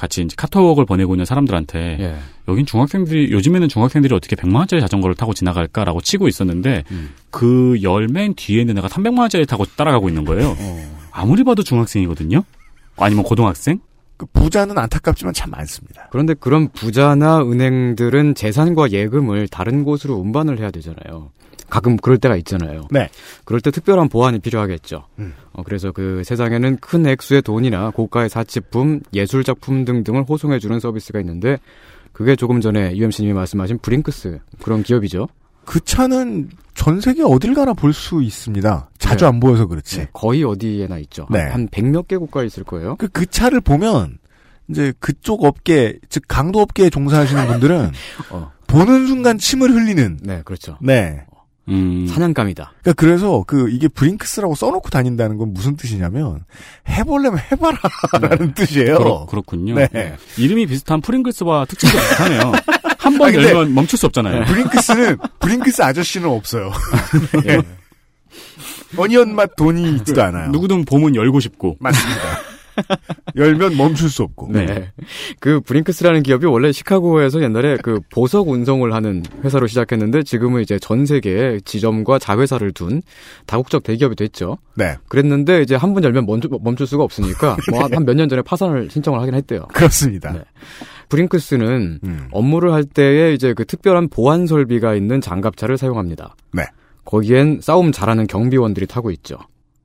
같이 이제 카톡을 보내고 있는 사람들한테 예. 여긴 중학생들이 요즘에는 중학생들이 어떻게 100만 원짜리 자전거를 타고 지나갈까라고 치고 있었는데 음. 그 열 맨 뒤에 있는 애가 300만 원짜리 타고 따라가고 있는 거예요. 어. 아무리 봐도 중학생이거든요. 아니면 고등학생? 그 부자는 안타깝지만 참 많습니다. 그런데 그런 부자나 은행들은 재산과 예금을 다른 곳으로 운반을 해야 되잖아요. 가끔 그럴 때가 있잖아요. 네. 그럴 때 특별한 보안이 필요하겠죠. 음. 어, 그래서 그 세상에는 큰 액수의 돈이나 고가의 사치품, 예술 작품 등등을 호송해 주는 서비스가 있는데 그게 조금 전에 UMC님이 말씀하신 브링크스 그런 기업이죠. 그 차는 전 세계 어딜 가나 볼 수 있습니다. 자주 네. 안 보여서 그렇지. 네, 거의 어디에나 있죠. 네. 한 백몇 개 국가에 있을 거예요. 그, 그 차를 보면 이제 그쪽 업계, 즉 강도 업계에 종사하시는 분들은 어. 보는 순간 침을 흘리는. 네, 그렇죠. 네. 음. 사냥감이다. 그러니까 그래서 그 이게 브링크스라고 써놓고 다닌다는 건 무슨 뜻이냐면 해보려면 해봐라라는 뜻이에요. 그렇, 그렇군요. 네. 이름이 비슷한 프링글스와 특징도 비슷하네요. 한 번 열면 멈출 수 없잖아요. 브링크스는 브링크스 아저씨는 없어요. 네. 어니언 맛 돈이 있지도 않아요. 누구든 봄은 열고 싶고. 맞습니다. 열면 멈출 수 없고. 네. 그 브링크스라는 기업이 원래 시카고에서 옛날에 그 보석 운송을 하는 회사로 시작했는데 지금은 이제 전 세계에 지점과 자회사를 둔 다국적 대기업이 됐죠. 네. 그랬는데 이제 한 번 열면 멈출, 멈출 수가 없으니까 뭐한몇 년 전에 파산을 신청을 하긴 했대요. 그렇습니다. 네. 브링크스는 음. 업무를 할 때에 이제 그 특별한 보안 설비가 있는 장갑차를 사용합니다. 네. 거기엔 싸움 잘하는 경비원들이 타고 있죠.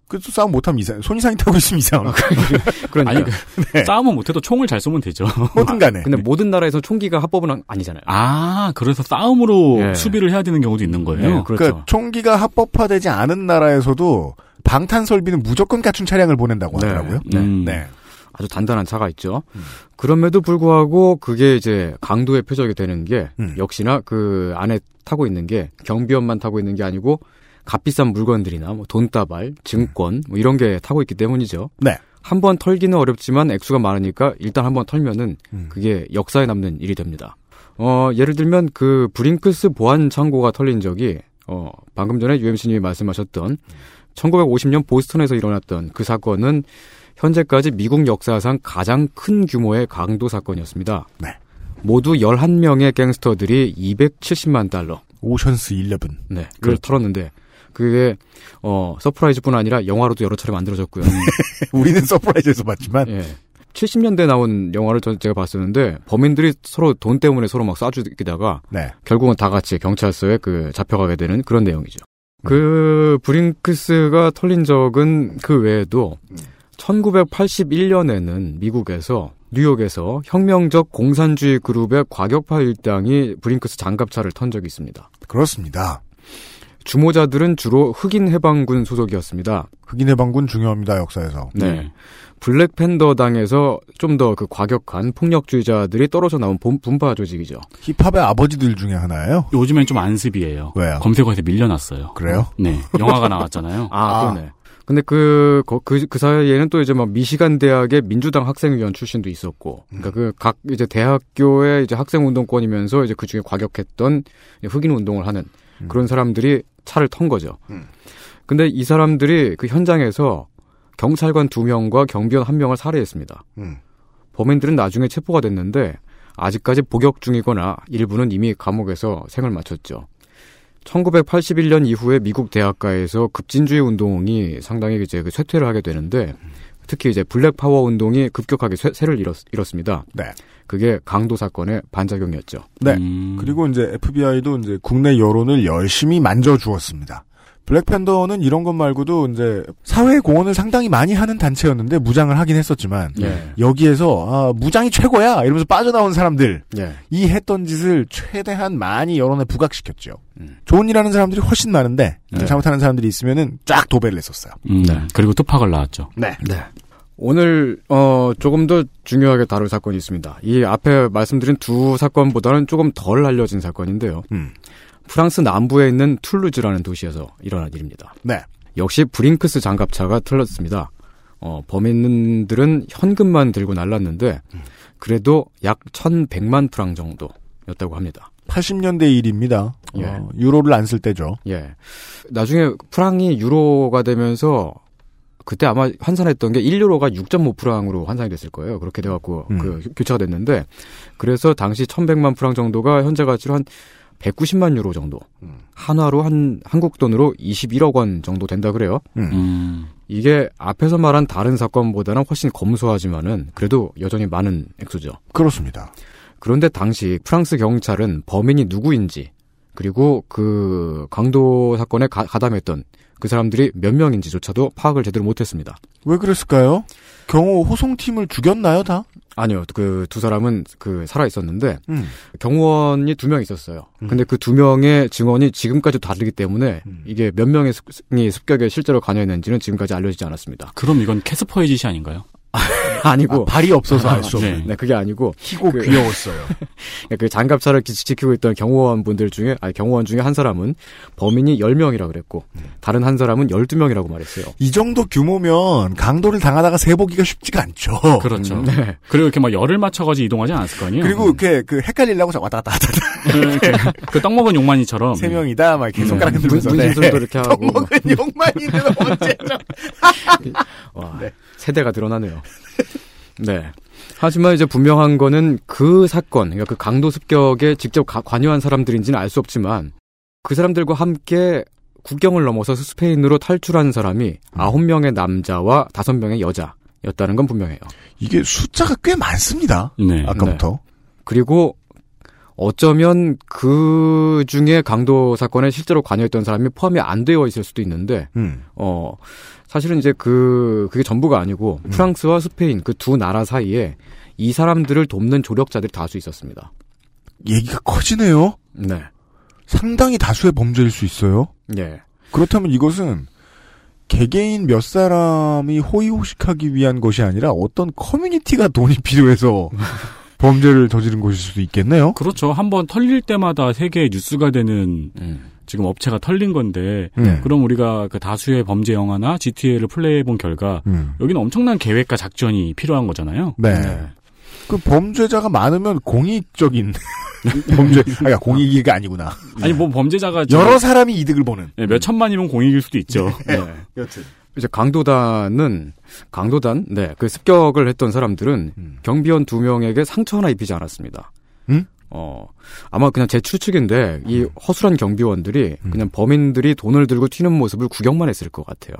그래도 싸움 못하면 이상, 손 이상이 타고 있으면 이상한 거. 그러니까. 아니, 그, 싸움은 못해도 총을 잘 쏘면 되죠. 뭐든 간에. 근데 모든 나라에서 총기가 합법은 아니잖아요. 아, 그래서 싸움으로 예. 수비를 해야 되는 경우도 있는 거예요. 네, 그렇죠. 그러니까 총기가 합법화되지 않은 나라에서도 방탄 설비는 무조건 갖춘 차량을 보낸다고 네. 하더라고요. 네. 음. 네. 아주 단단한 차가 있죠. 그럼에도 불구하고 그게 이제 강도의 표적이 되는 게 음. 역시나 그 안에 타고 있는 게 경비원만 타고 있는 게 아니고 값비싼 물건들이나 뭐 돈다발, 증권 뭐 이런 게 타고 있기 때문이죠. 네. 한 번 털기는 어렵지만 액수가 많으니까 일단 한 번 털면은 음. 그게 역사에 남는 일이 됩니다. 어, 예를 들면 그 브링크스 보안 창고가 털린 적이 어, 방금 전에 UMC님이 말씀하셨던 1950년 보스턴에서 일어났던 그 사건은 현재까지 미국 역사상 가장 큰 규모의 강도 사건이었습니다. 네. 모두 11명의 갱스터들이 270만 달러. 오션스 11. 네. 그걸 털었는데 그게 어 서프라이즈뿐 아니라 영화로도 여러 차례 만들어졌고요. 우리는 서프라이즈에서 봤지만 예. 70년대 나온 영화를 저, 제가 봤었는데 범인들이 서로 돈 때문에 서로 막 쏴죽이다가 네. 결국은 다 같이 경찰서에 그 잡혀가게 되는 그런 내용이죠. 음. 그 브링크스가 털린 적은 그 외에도 음. 1981년에는 미국에서 뉴욕에서 혁명적 공산주의 그룹의 과격파 일당이 브링크스 장갑차를 턴 적이 있습니다. 그렇습니다. 주모자들은 주로 흑인 해방군 소속이었습니다. 흑인 해방군 중요합니다 역사에서. 네. 블랙팬더 당에서 좀 더 그 과격한 폭력주의자들이 떨어져 나온 본- 분파 조직이죠. 힙합의 아버지들 중에 하나예요. 요즘엔 좀 안습이에요. 왜요? 검색어에서 밀려났어요. 그래요? 네. 영화가 나왔잖아요. 아, 아. 그러네. 근데 그, 그, 그, 그 사이에는 또 이제 막 미시간 대학의 민주당 학생위원 출신도 있었고, 그러니까 그 각 이제 대학교의 이제 학생 운동권이면서 이제 그 중에 과격했던 흑인 운동을 하는 그런 사람들이 차를 턴 거죠. 음. 근데 이 사람들이 그 현장에서 경찰관 두 명과 경비원 한 명을 살해했습니다. 음. 범인들은 나중에 체포가 됐는데 아직까지 복역 중이거나 일부는 이미 감옥에서 생을 마쳤죠. 1981년 이후에 미국 대학가에서 급진주의 운동이 상당히 이제 그 쇠퇴를 하게 되는데 특히 이제 black power 운동이 급격하게 쇠, 를 잃었, 잃었습니다. 네. 그게 강도 사건의 반작용이었죠. 네. 음. 그리고 이제 FBI도 이제 국내 여론을 열심히 만져 주었습니다. 블랙팬더는 이런 것 말고도 이제 사회 공헌을 상당히 많이 하는 단체였는데 무장을 하긴 했었지만 예. 여기에서 아, 무장이 최고야 이러면서 빠져나온 사람들 예. 이 했던 짓을 최대한 많이 여론에 부각시켰죠. 음. 좋은 일하는 사람들이 훨씬 많은데 네. 잘못하는 사람들이 있으면은 쫙 도배를 했었어요. 음, 네. 그리고 투팍을 나왔죠. 네. 네. 오늘 어 조금 더 중요하게 다룰 사건이 있습니다. 이 앞에 말씀드린 두 사건보다는 조금 덜 알려진 사건인데요. 음. 프랑스 남부에 있는 툴루즈라는 도시에서 일어난 일입니다. 네. 역시 브링크스 장갑차가 틀렸습니다. 어, 범인들은 현금만 들고 날랐는데 그래도 약 1,100만 프랑 정도였다고 합니다. 80년대 일입니다. 예. 어, 유로를 안 쓸 때죠. 예. 나중에 프랑이 유로가 되면서 그때 아마 환산했던 게 1유로가 6.5 프랑으로 환산이 됐을 거예요. 그렇게 돼갖고 음. 그 교체가 됐는데 그래서 당시 1,100만 프랑 정도가 현재 가치로 한 190만 유로 정도. 음. 한화로 한 한국 돈으로 21억 원 정도 된다 그래요. 음. 이게 앞에서 말한 다른 사건보다는 훨씬 검소하지만은 그래도 여전히 많은 액수죠. 그렇습니다. 그런데 당시 프랑스 경찰은 범인이 누구인지 그리고 그 강도 사건에 가, 가담했던 그 사람들이 몇 명인지조차도 파악을 제대로 못했습니다. 왜 그랬을까요? 경호 호송팀을 죽였나요, 다? 아니요, 그 두 사람은 그 살아 있었는데 음. 경호원이 두 명 있었어요. 음. 근데 그 두 명의 증언이 지금까지 다르기 때문에 음. 이게 몇 명의 습- 습격에 실제로 관여했는지는 지금까지 알려지지 않았습니다. 그럼 이건 캐스퍼의 짓이 아닌가요? 아니고 아, 발이 없어서 알수 네. 없는. 네, 그게 아니고 희고 그- 귀여웠어요. 그 장갑차를 지- 지키고 있던 경호원 분들 중에 아니 경호원 중에 한 사람은 범인이 10명이라고 그랬고 다른 한 사람은 12명이라고 말했어요. 이 정도 규모면 강도를 당하다가 세보기가 쉽지가 않죠. 그렇죠. 음, 네. 그리고 이렇게 막 열을 맞춰 가지고 이동하지 않았을 거 아니에요? 그리고 이렇게 그 헷갈리려고 왔다 갔다 하다 그떡 먹은 용만이처럼 세 명이다 막 이렇게 손가락 문- 흔들면서 문신술도 이렇게 하고 뭐. 먹은 욕만이는 언제죠? 와, 네. 세대가 드러나네요. 네. 하지만 이제 분명한 거는 그 사건, 그러니까 그 강도 습격에 직접 가- 관여한 사람들인지는 알 수 없지만 그 사람들과 함께 국경을 넘어서 스페인으로 탈출한 사람이 아홉 명의 남자와 다섯 명의 여자였다는 건 분명해요. 이게 숫자가 꽤 많습니다. 네. 아까부터. 그리고 어쩌면 그 중에 강도 사건에 실제로 관여했던 사람이 포함이 안 되어 있을 수도 있는데, 음. 어, 사실은 이제 그, 그게 전부가 아니고, 프랑스와 스페인 그 두 나라 사이에 이 사람들을 돕는 조력자들이 다수 있었습니다. 얘기가 커지네요. 네. 상당히 다수의 범죄일 수 있어요. 예. 그렇다면 이것은 개개인 몇 사람이 호의호식하기 위한 것이 아니라 어떤 커뮤니티가 돈이 필요해서 범죄를 저지른 것일 수도 있겠네요. 그렇죠. 한번 털릴 때마다 세계의 뉴스가 되는 음. 지금 업체가 털린 건데 네. 그럼 우리가 그 다수의 범죄 영화나 GTA를 플레이해 본 결과 음. 여기는 엄청난 계획과 작전이 필요한 거잖아요. 네. 그 범죄자가 많으면 공익적인 범죄, 아니 공익이가 아니구나. 아니 뭐 범죄자가 여러 사람이 이득을 보는. 네, 몇 천만이면 공익일 수도 있죠. 네. 여튼. 이제 강도단은, 강도단, 네. 그 습격을 했던 사람들은 음. 경비원 두 명에게 상처 하나 입히지 않았습니다. 음? 어, 아마 그냥 제 추측인데, 이 허술한 경비원들이 음. 그냥 범인들이 돈을 들고 튀는 모습을 구경만 했을 것 같아요.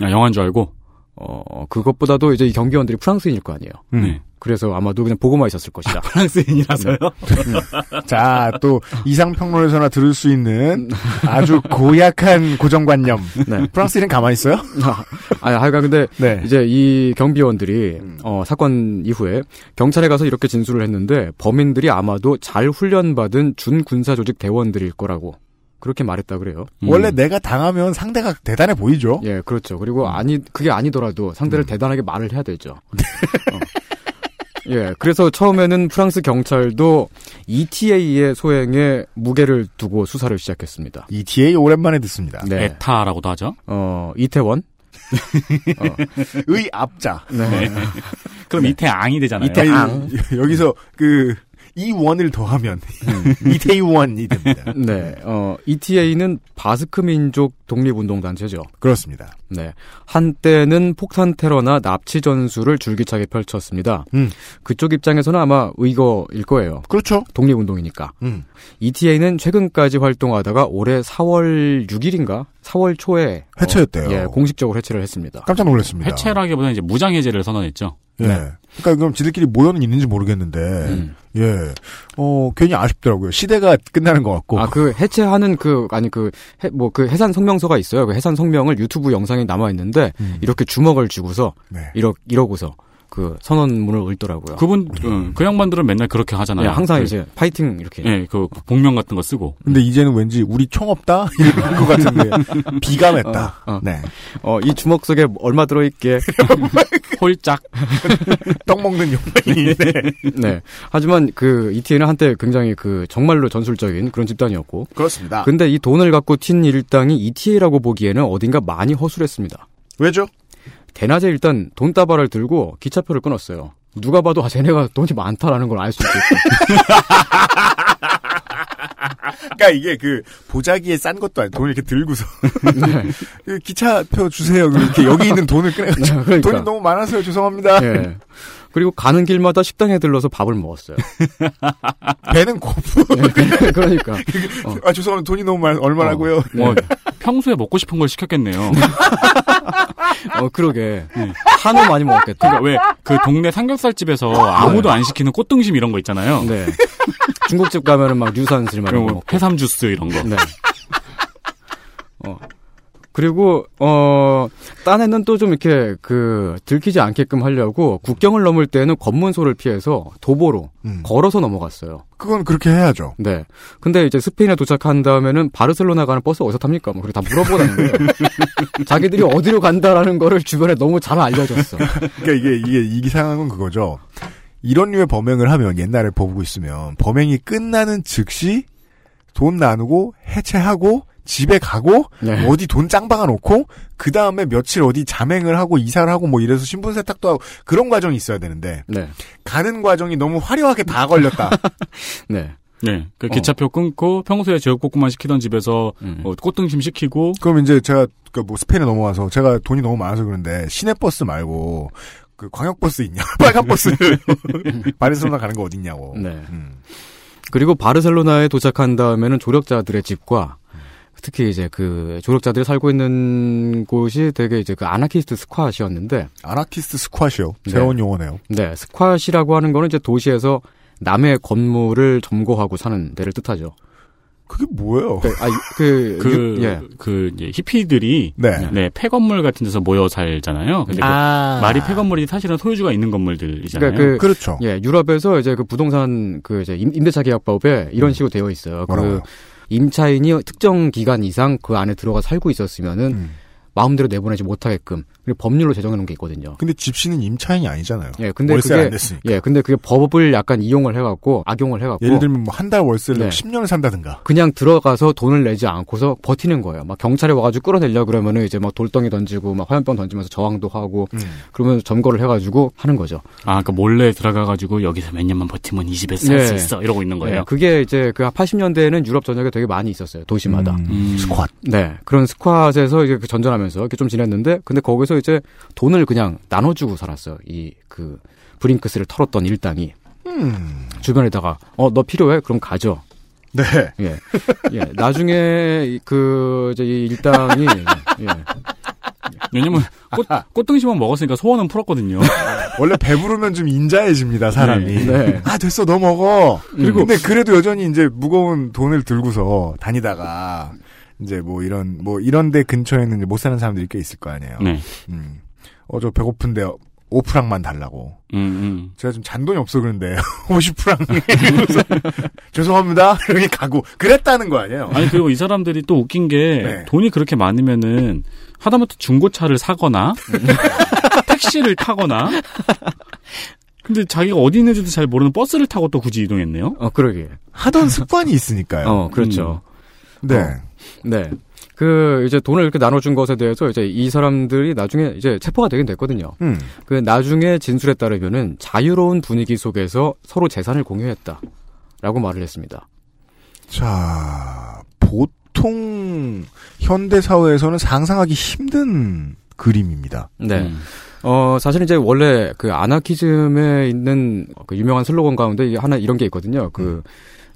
아, 영화인 줄 알고. 어, 그것보다도 이제 이 경비원들이 프랑스인일 거 아니에요. 음. 네. 그래서 아마도 그냥 보고만 있었을 것이다. 프랑스인이라서요. 자, 또 이상평론에서나 들을 수 있는 아주 고약한 고정관념. 네. 프랑스인은 가만히 있어요? 아니, 하여간 근데 네. 이제 이 경비원들이 어, 사건 이후에 경찰에 가서 이렇게 진술을 했는데 범인들이 아마도 잘 훈련받은 준군사 조직 대원들일 거라고 그렇게 말했다 그래요. 음. 원래 내가 당하면 상대가 대단해 보이죠? 예, 그렇죠. 그리고 아니 그게 아니더라도 상대를 대단하게 말을 해야 되죠. 어. 예, 그래서 처음에는 프랑스 경찰도 ETA의 소행에 무게를 두고 수사를 시작했습니다. ETA 오랜만에 듣습니다. 네. 에타라고도 하죠. 어, 이태원. 의 앞자. 네. 그럼 이태앙이 되잖아요. 이태- 아니, 앙. 여기서 그 이 원을 더하면 이태원이 됩니다. 네. 어, ETA는 바스크 민족 독립운동 단체죠. 그렇습니다. 네. 한때는 폭탄 테러나 납치 전술을 줄기차게 펼쳤습니다. 음. 그쪽 입장에서는 아마 의거일 거예요. 그렇죠. 독립운동이니까. 음. ETA는 최근까지 활동하다가 올해 4월 6일인가? 4월 초에 해체했대요. 어, 예, 공식적으로 해체를 했습니다. 깜짝 놀랐습니다. 해체라기보다는 이제 무장 해제를 선언했죠. 예. 그러니까 그럼 지들끼리 모여는 있는지 모르겠는데, 음. 예. 어, 괜히 아쉽더라고요. 시대가 끝나는 것 같고. 아, 그 해체하는 그 아니 그 뭐그 해산 성명서가 있어요. 그 해산 성명을 유튜브 영상에 남아 있는데 음. 이렇게 주먹을 쥐고서 네. 이러 이러고서 그 선언문을 읽더라고요. 그분 어, 그 양반들은 맨날 그렇게 하잖아요. 예, 항상 그, 이제 파이팅 이렇게. 예, 그 복면 같은 거 쓰고. 근데 이제는 왠지 우리 총 없다? 이럴 것 같은데. 비감했다. 어, 어. 네. 어, 이 주먹 속에 얼마 들어 있게. 홀짝. 떡 먹는 욕망인데. 네. 하지만 그 ETA는 한때 굉장히 그 정말로 전술적인 그런 집단이었고. 그렇습니다. 근데 이 돈을 갖고 튄 일당이 ETA라고 보기에는 어딘가 많이 허술했습니다. 왜죠? 대낮에 일단 돈다발을 들고 기차표를 끊었어요. 누가 봐도 아 쟤네가 돈이 많다라는 걸 알 수 있겠고. 그러니까 이게 그 보자기에 싼 것도 아니고 돈을 이렇게 들고서 네. 그 기차표 주세요. 이렇게 여기 있는 돈을 꺼내가지고 그러니까. 돈이 너무 많아서요. 죄송합니다. 예. 그리고 가는 길마다 식당에 들러서 밥을 먹었어요. 배는 고프. 예, 그러니까. 어. 아 죄송합니다. 돈이 너무 많 얼마라고요? 뭐 평소에 먹고 싶은 걸 시켰겠네요. 어, 그러게. 한우 많이 먹었겠다. 그러니까 왜 그 동네 삼겹살 집에서 아무도 안 시키는 꽃등심 이런 거 있잖아요. 네. 중국집 가면은 막 유산슬 막 이런 거. 해삼 주스 이런 거. 네. 어. 그리고 어 딴에는 또 좀 이렇게 그 들키지 않게끔 하려고 국경을 넘을 때는 검문소를 피해서 도보로 음. 걸어서 넘어갔어요. 그건 그렇게 해야죠. 네. 근데 이제 스페인에 도착한 다음에는 바르셀로나 가는 버스 어디서 탑니까? 뭐 그렇게 다 물어보다는 거예요. 자기들이 어디로 간다라는 거를 주변에 너무 잘 알려줬어. 그러니까 이게 이게 이 상황은 그거죠. 이런 류의 범행을 하면 옛날에 보고 있으면 범행이 끝나는 즉시 돈 나누고 해체하고 집에 가고 네. 어디 돈 짱 박아 놓고 그 다음에 며칠 어디 자맹을 하고 이사를 하고 뭐 이래서 신분 세탁도 하고 그런 과정이 있어야 되는데 네. 가는 과정이 너무 화려하게 다 걸렸다. 네. 네. 그 어. 기차표 끊고 평소에 제육볶음만 시키던 집에서 음. 어, 꽃등심 시키고 그럼 이제 제가 그 뭐 스페인에 넘어와서 제가 돈이 너무 많아서 그런데 시내버스 말고 그 광역버스 있냐? 빨간 버스. 바르셀로나 가는 거 어딨냐고. 네. 음. 그리고 바르셀로나에 도착한 다음에는 조력자들의 집과 특히 이제 그 조력자들이 살고 있는 곳이 되게 이제 그 아나키스트 squat이었는데 아나키스트 squat이요. 네. 새로운 용어네요. 네, squat이라고 하는 거는 이제 도시에서 남의 건물을 점거하고 사는 데를 뜻하죠. 그게 뭐예요? 네, 아, 그, 그, 유- 예. 그, 이제 히피들이, 네. 네, 폐건물 같은 데서 모여 살잖아요. 근데 그 아. 말이 폐건물이 사실은 소유주가 있는 건물들이잖아요. 그러니까 그, 그렇죠. 예, 유럽에서 이제 그 부동산 그 이제 임- 임대차 계약법에 이런 식으로 되어 있어요. 그 뭐라고요? 임차인이 특정 기간 이상 그 안에 들어가 살고 있었으면은 음. 마음대로 내보내지 못하게끔 그리고 법률로 제정해 놓은 게 있거든요. 근데 집시는 임차인이 아니잖아요. 예, 근데 월세 그게 안 냈으니까. 예, 근데 그게 법을 약간 이용을 해갖고 악용을 해갖고 예를 들면 뭐 한 달 월세를 네. 10년을 산다든가. 그냥 들어가서 돈을 내지 않고서 버티는 거예요. 막 경찰이 와가지고 끌어내려 그러면은 이제 막 돌덩이 던지고 막 화염병 던지면서 저항도 하고 음. 그러면 점거를 해가지고 하는 거죠. 아, 그러니까 몰래 들어가가지고 여기서 몇 년만 버티면 이 집에서 살수 네. 있어. 이러고 있는 거예요. 예, 그게 이제 그 80년대에는 유럽 전역에 되게 많이 있었어요. 도시마다. 음. 스쿼트. 네. 그런 스쿼트에서 이제 그 전전하면서 이렇게 좀 지냈는데, 근데 거기서 이제 돈을 그냥 나눠주고 살았어요. 이, 그, 브링크스를 털었던 일당이. 음. 주변에다가, 어, 너 필요해? 그럼 가져. 네. 예. 예. 나중에, 이- 그, 이제 이 일당이, 예. 왜냐면 꽃, 꽃등심만 먹었으니까 소원은 풀었거든요. 원래 배부르면 좀 인자해집니다, 사람이. 네. 네. 아, 됐어, 너 먹어. 그리고- 근데 그래도 여전히 이제 무거운 돈을 들고서 다니다가, 이제 뭐 이런, 뭐 이런 데 근처에는 이제 못 사는 사람들이 꽤 있을 거 아니에요. 네. 음. 어, 저 배고픈데 5프랑만 달라고. 음, 음. 제가 좀 잔돈이 없어 그런데 50프랑 죄송합니다 이렇게 가고 그랬다는 거 아니에요? 아니 그리고 이 사람들이 또 웃긴 게 네. 돈이 그렇게 많으면은 하다못해 중고차를 사거나 택시를 타거나 근데 자기가 어디 있는지도 잘 모르는 버스를 타고 또 굳이 이동했네요. 어, 그러게. 하던 습관이 있으니까요. 어, 그렇죠. 네. 어. 네. 그, 이제 돈을 이렇게 나눠준 것에 대해서 이제 이 사람들이 나중에 이제 체포가 되긴 됐거든요. 음. 그 나중에 진술에 따르면은 자유로운 분위기 속에서 서로 재산을 공유했다. 라고 말을 했습니다. 자 보통 현대 사회에서는 상상하기 힘든 그림입니다. 네. 음. 어, 사실 이제 원래 그 아나키즘에 있는 그 유명한 슬로건 가운데 하나 이런 게 있거든요. 그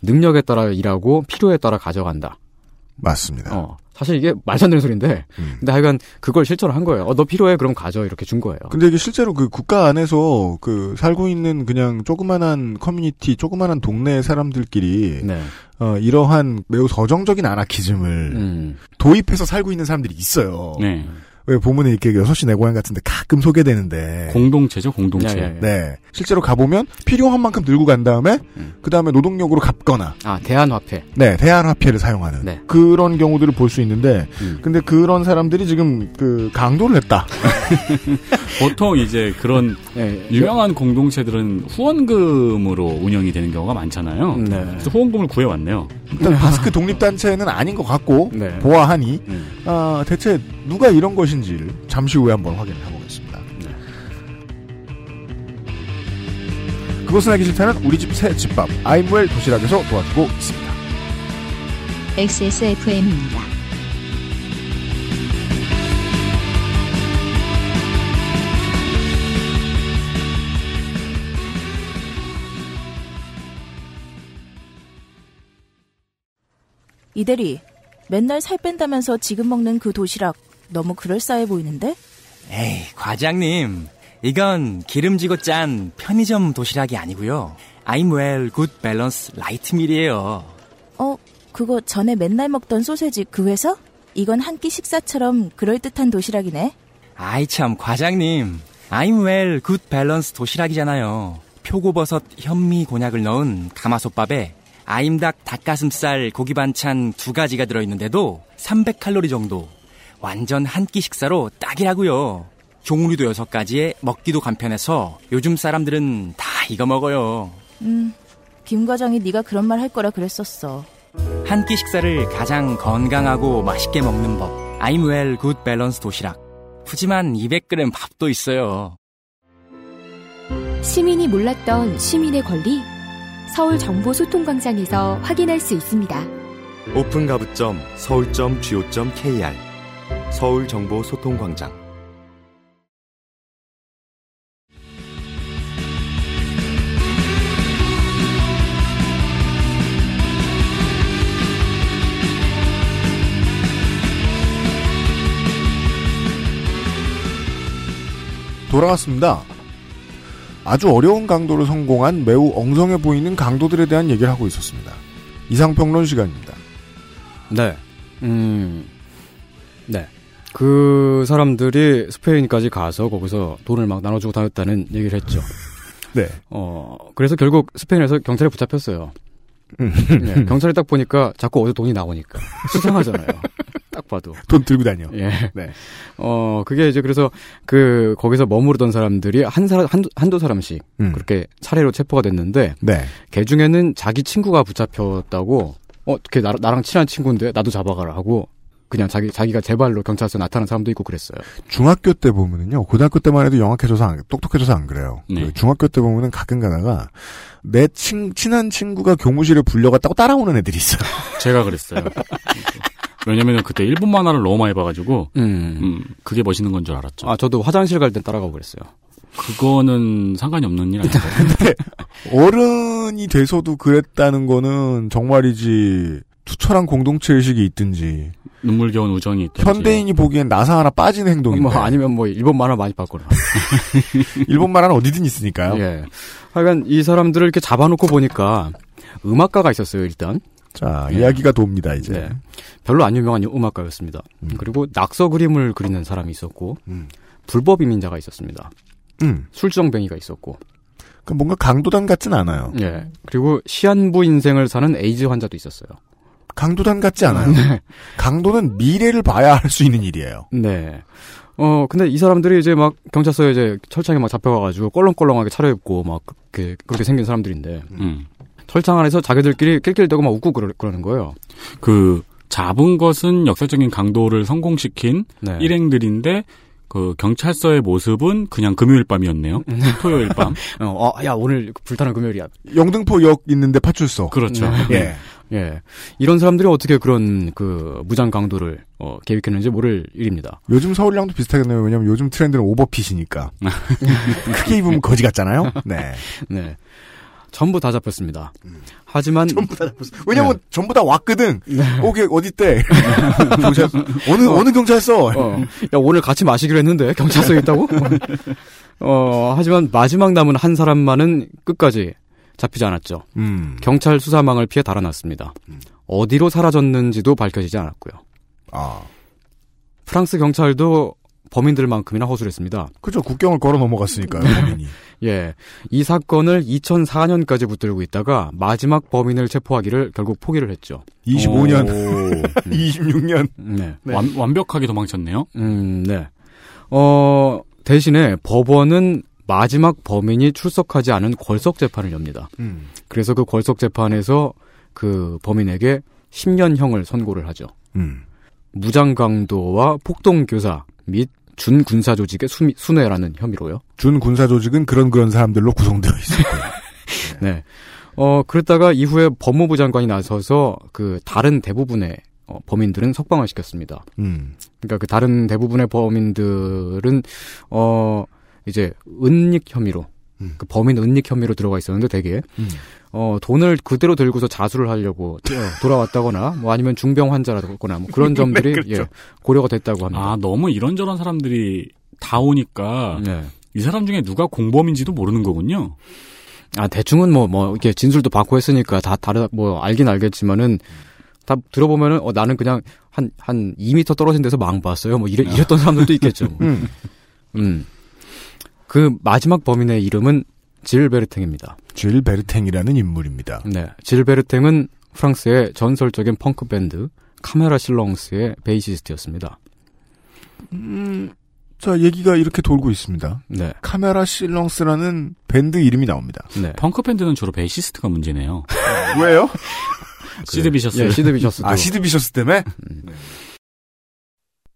능력에 따라 일하고 필요에 따라 가져간다. 맞습니다. 어. 사실 이게 말도 안 되는 소리인데, 음. 근데 하여간 그걸 실천을 한 거예요. 어, 너 필요해? 그럼 가져. 이렇게 준 거예요. 근데 이게 실제로 그 국가 안에서 그 살고 있는 그냥 조그만한 커뮤니티, 조그만한 동네 사람들끼리 네. 어, 이러한 매우 서정적인 아나키즘을 음. 도입해서 살고 있는 사람들이 있어요. 네. 왜 보면은 이렇게 6시 내 고향 같은데 가끔 소개되는데. 공동체죠, 공동체. 야, 야, 야. 네. 실제로 가보면 필요한 만큼 들고 간 다음에 음. 그 다음에 노동력으로 갚거나 아, 대한화폐. 네 대한화폐를 사용하는 네. 그런 경우들을 볼 수 있는데 음. 근데 그런 사람들이 지금 그 강도를 했다. 보통 이제 그런 네. 유명한 공동체들은 후원금으로 운영이 되는 경우가 많잖아요. 네. 그래서 후원금을 구해왔네요. 일단 바스크 독립단체는 아닌 것 같고 네. 보아하니 음. 아, 대체 누가 이런 것 인지를 잠시 후에 한번 확인을 해보겠습니다. 네. 그것은 알기 싫다는 우리 집 새 집밥 아이무엘 도시락에서 도와주고 있습니다. XSFM입니다. 이대리, 맨날 살 뺀다면서 지금 먹는 그 도시락 너무 그럴싸해 보이는데? 에이, 과장님. 이건 기름지고 짠 편의점 도시락이 아니고요. I'm well, good balance, light meal이에요. 어, 그거 전에 맨날 먹던 소세지 그 회사? 이건 한 끼 식사처럼 그럴듯한 도시락이네. 아이 참 과장님, I'm well, good balance 도시락이잖아요. 표고버섯, 현미, 곤약을 넣은 가마솥밥에 아임닭 닭가슴살 고기 반찬 두 가지가 들어있는데도 300칼로리 정도. 완전 한 끼 식사로 딱이라고요. 종류도 여섯 가지에 먹기도 간편해서 요즘 사람들은 다 이거 먹어요. 음, 김 과장이 네가 그런 말 할 거라 그랬었어. 한 끼 식사를 가장 건강하고 맛있게 먹는 법. I'm well, good balance 도시락. 푸짐한 200g 밥도 있어요. 시민이 몰랐던 시민의 권리 서울 정보 소통 광장에서 확인할 수 있습니다. 오픈 가부점 서울.go.kr 서울정보소통광장 돌아왔습니다. 아주 어려운 강도를 성공한 매우 엉성해 보이는 강도들에 대한 얘기를 하고 있었습니다. 이상평론 시간입니다. 네. 음, 네. 그 사람들이 스페인까지 가서 거기서 돈을 막 나눠주고 다녔다는 얘기를 했죠. 네. 어, 그래서 결국 스페인에서 경찰에 붙잡혔어요. 음. 네, 경찰이 딱 보니까 자꾸 어디서 돈이 나오니까. 수상하잖아요. 딱 봐도. 돈 들고 다녀. 예. 네. 어, 그게 이제 그래서 그, 거기서 머무르던 사람들이 한 사람, 한두, 한두 사람씩 음. 그렇게 차례로 체포가 됐는데. 네. 걔 중에는 자기 친구가 붙잡혔다고, 어, 걔 나, 나랑 친한 친구인데 나도 잡아가라 하고 그냥 자기, 자기가 제 발로 경찰서에 나타난 사람도 있고 그랬어요. 중학교 때 보면은요, 고등학교 때만 해도 영악해져서 안, 똑똑해져서 안 그래요. 네. 그 중학교 때 보면은 가끔 가다가 내 친, 친한 친구가 교무실에 불려갔다고 따라오는 애들이 있어요. 제가 그랬어요. 왜냐면 그때 일본 만화를 너무 많이 봐가지고, 음. 음, 그게 멋있는 건 줄 알았죠. 아, 저도 화장실 갈 땐 따라가고 그랬어요. 그거는 상관이 없는 일 아닌가요? 근데 어른이 돼서도 그랬다는 거는 정말이지 투철한 공동체 의식이 있든지 눈물겨운 우정이 있든지. 현대인이 보기엔 나사 하나 빠진 행동인데 뭐 아니면 뭐 일본 만화 많이 봤거나. 일본 만화는 어디든 있으니까요. 예. 하여간 이 사람들을 이렇게 잡아놓고 보니까 음악가가 있었어요, 일단. 자, 이야기가 돕니다, 이제. 네. 별로 안 유명한 음악가였습니다. 그리고 낙서 그림을 그리는 사람이 있었고, 불법 이민자가 있었습니다. 음. 술정뱅이가 있었고. 그 뭔가 강도단 같진 않아요. 예. 그리고 시한부 인생을 사는 에이즈 환자도 있었어요. 강도단 같지 않아요. 강도는 미래를 봐야 할 수 있는 일이에요. 네. 어, 근데 이 사람들이 이제 막 경찰서에 이제 철창에 막 잡혀가가지고 껄렁껄렁하게 차려입고 막 그렇게, 그렇게 생긴 사람들인데. 음. 철창 안에서 자기들끼리 낄낄대고 막 웃고 그러, 그러는 거예요. 그 잡은 것은 역사적인 강도를 성공시킨 네. 일행들인데 그 경찰서의 모습은 그냥 금요일 밤이었네요. 토요일 밤. 어, 어, 야 오늘 불타는 금요일이야. 영등포역 있는데 파출소. 그렇죠. 예. 예. 이런 사람들이 어떻게 그런 그 무장 강도를 어, 계획했는지 모를 일입니다. 요즘 서울량도 비슷하겠네요. 왜냐면 요즘 트렌드는 오버핏이니까. 크게 입으면 거지 같잖아요. 네. 네. 전부 다 잡혔습니다. 하지만 전부 다 잡혔어. 왜냐면 네. 전부 다 왔거든. 오게 어디 때? 경찰 어느 어. 느 경찰서? 어. 야 오늘 같이 마시기로 했는데 경찰서에 있다고? 어 하지만 마지막 남은 한 사람만은 끝까지 잡히지 않았죠. 음. 경찰 수사망을 피해 달아났습니다. 어디로 사라졌는지도 밝혀지지 않았고요. 아. 프랑스 경찰도 범인들만큼이나 허술했습니다. 그죠. 국경을 걸어 넘어갔으니까요, 범인이. 예. 이 사건을 2004년까지 붙들고 있다가 마지막 범인을 체포하기를 결국 포기를 했죠. 25년. 오. 26년. 네. 네. 완, 완벽하게 도망쳤네요. 음, 네. 어, 대신에 법원은 마지막 범인이 출석하지 않은 궐석 재판을 엽니다. 음. 그래서 그 궐석 재판에서 그 범인에게 10년형을 선고를 하죠. 음. 무장 강도와 폭동 교사 및 준군사 조직의 수, 순회라는 혐의로요. 준군사 조직은 그런 그런 사람들로 구성되어 있을 거예요. 네. 어, 그랬다가 이후에 법무부 장관이 나서서 그 다른 대부분의 어, 범인들은 석방을 시켰습니다. 음. 그러니까 그 다른 대부분의 범인들은 어 이제 은닉 혐의로 음. 그 범인 은닉 혐의로 들어가 있었는데 되게 음. 어 돈을 그대로 들고서 자수를 하려고 돌아왔다거나 뭐 아니면 중병 환자라거나 뭐 그런 점들이 네, 그렇죠. 예, 고려가 됐다고 합니다. 아 너무 이런저런 사람들이 다 오니까 네. 이 사람 중에 누가 공범인지도 모르는 거군요. 아 대충은 뭐뭐 이렇게 진술도 받고 했으니까 다 다르 뭐 알긴 알겠지만은 다 들어보면은 어 나는 그냥 한 한 2미터 떨어진 데서 망 봤어요. 뭐 이래, 이랬던 사람들도 있겠죠. 음. 음. 그 마지막 범인의 이름은 질 베르탱입니다. 질 베르탱이라는 인물입니다. 네. 질 베르탱은 프랑스의 전설적인 펑크 밴드 카메라 실렁스의 베이시스트였습니다. 음, 자, 얘기가 이렇게 돌고 있습니다. 네. 카메라 실렁스라는 밴드 이름이 나옵니다. 네. 펑크 밴드는 주로 베이시스트가 문제네요. 왜요? 시드 비셔스. 예, 시드 비셔스도. 아, 시드 비셔스 때문에?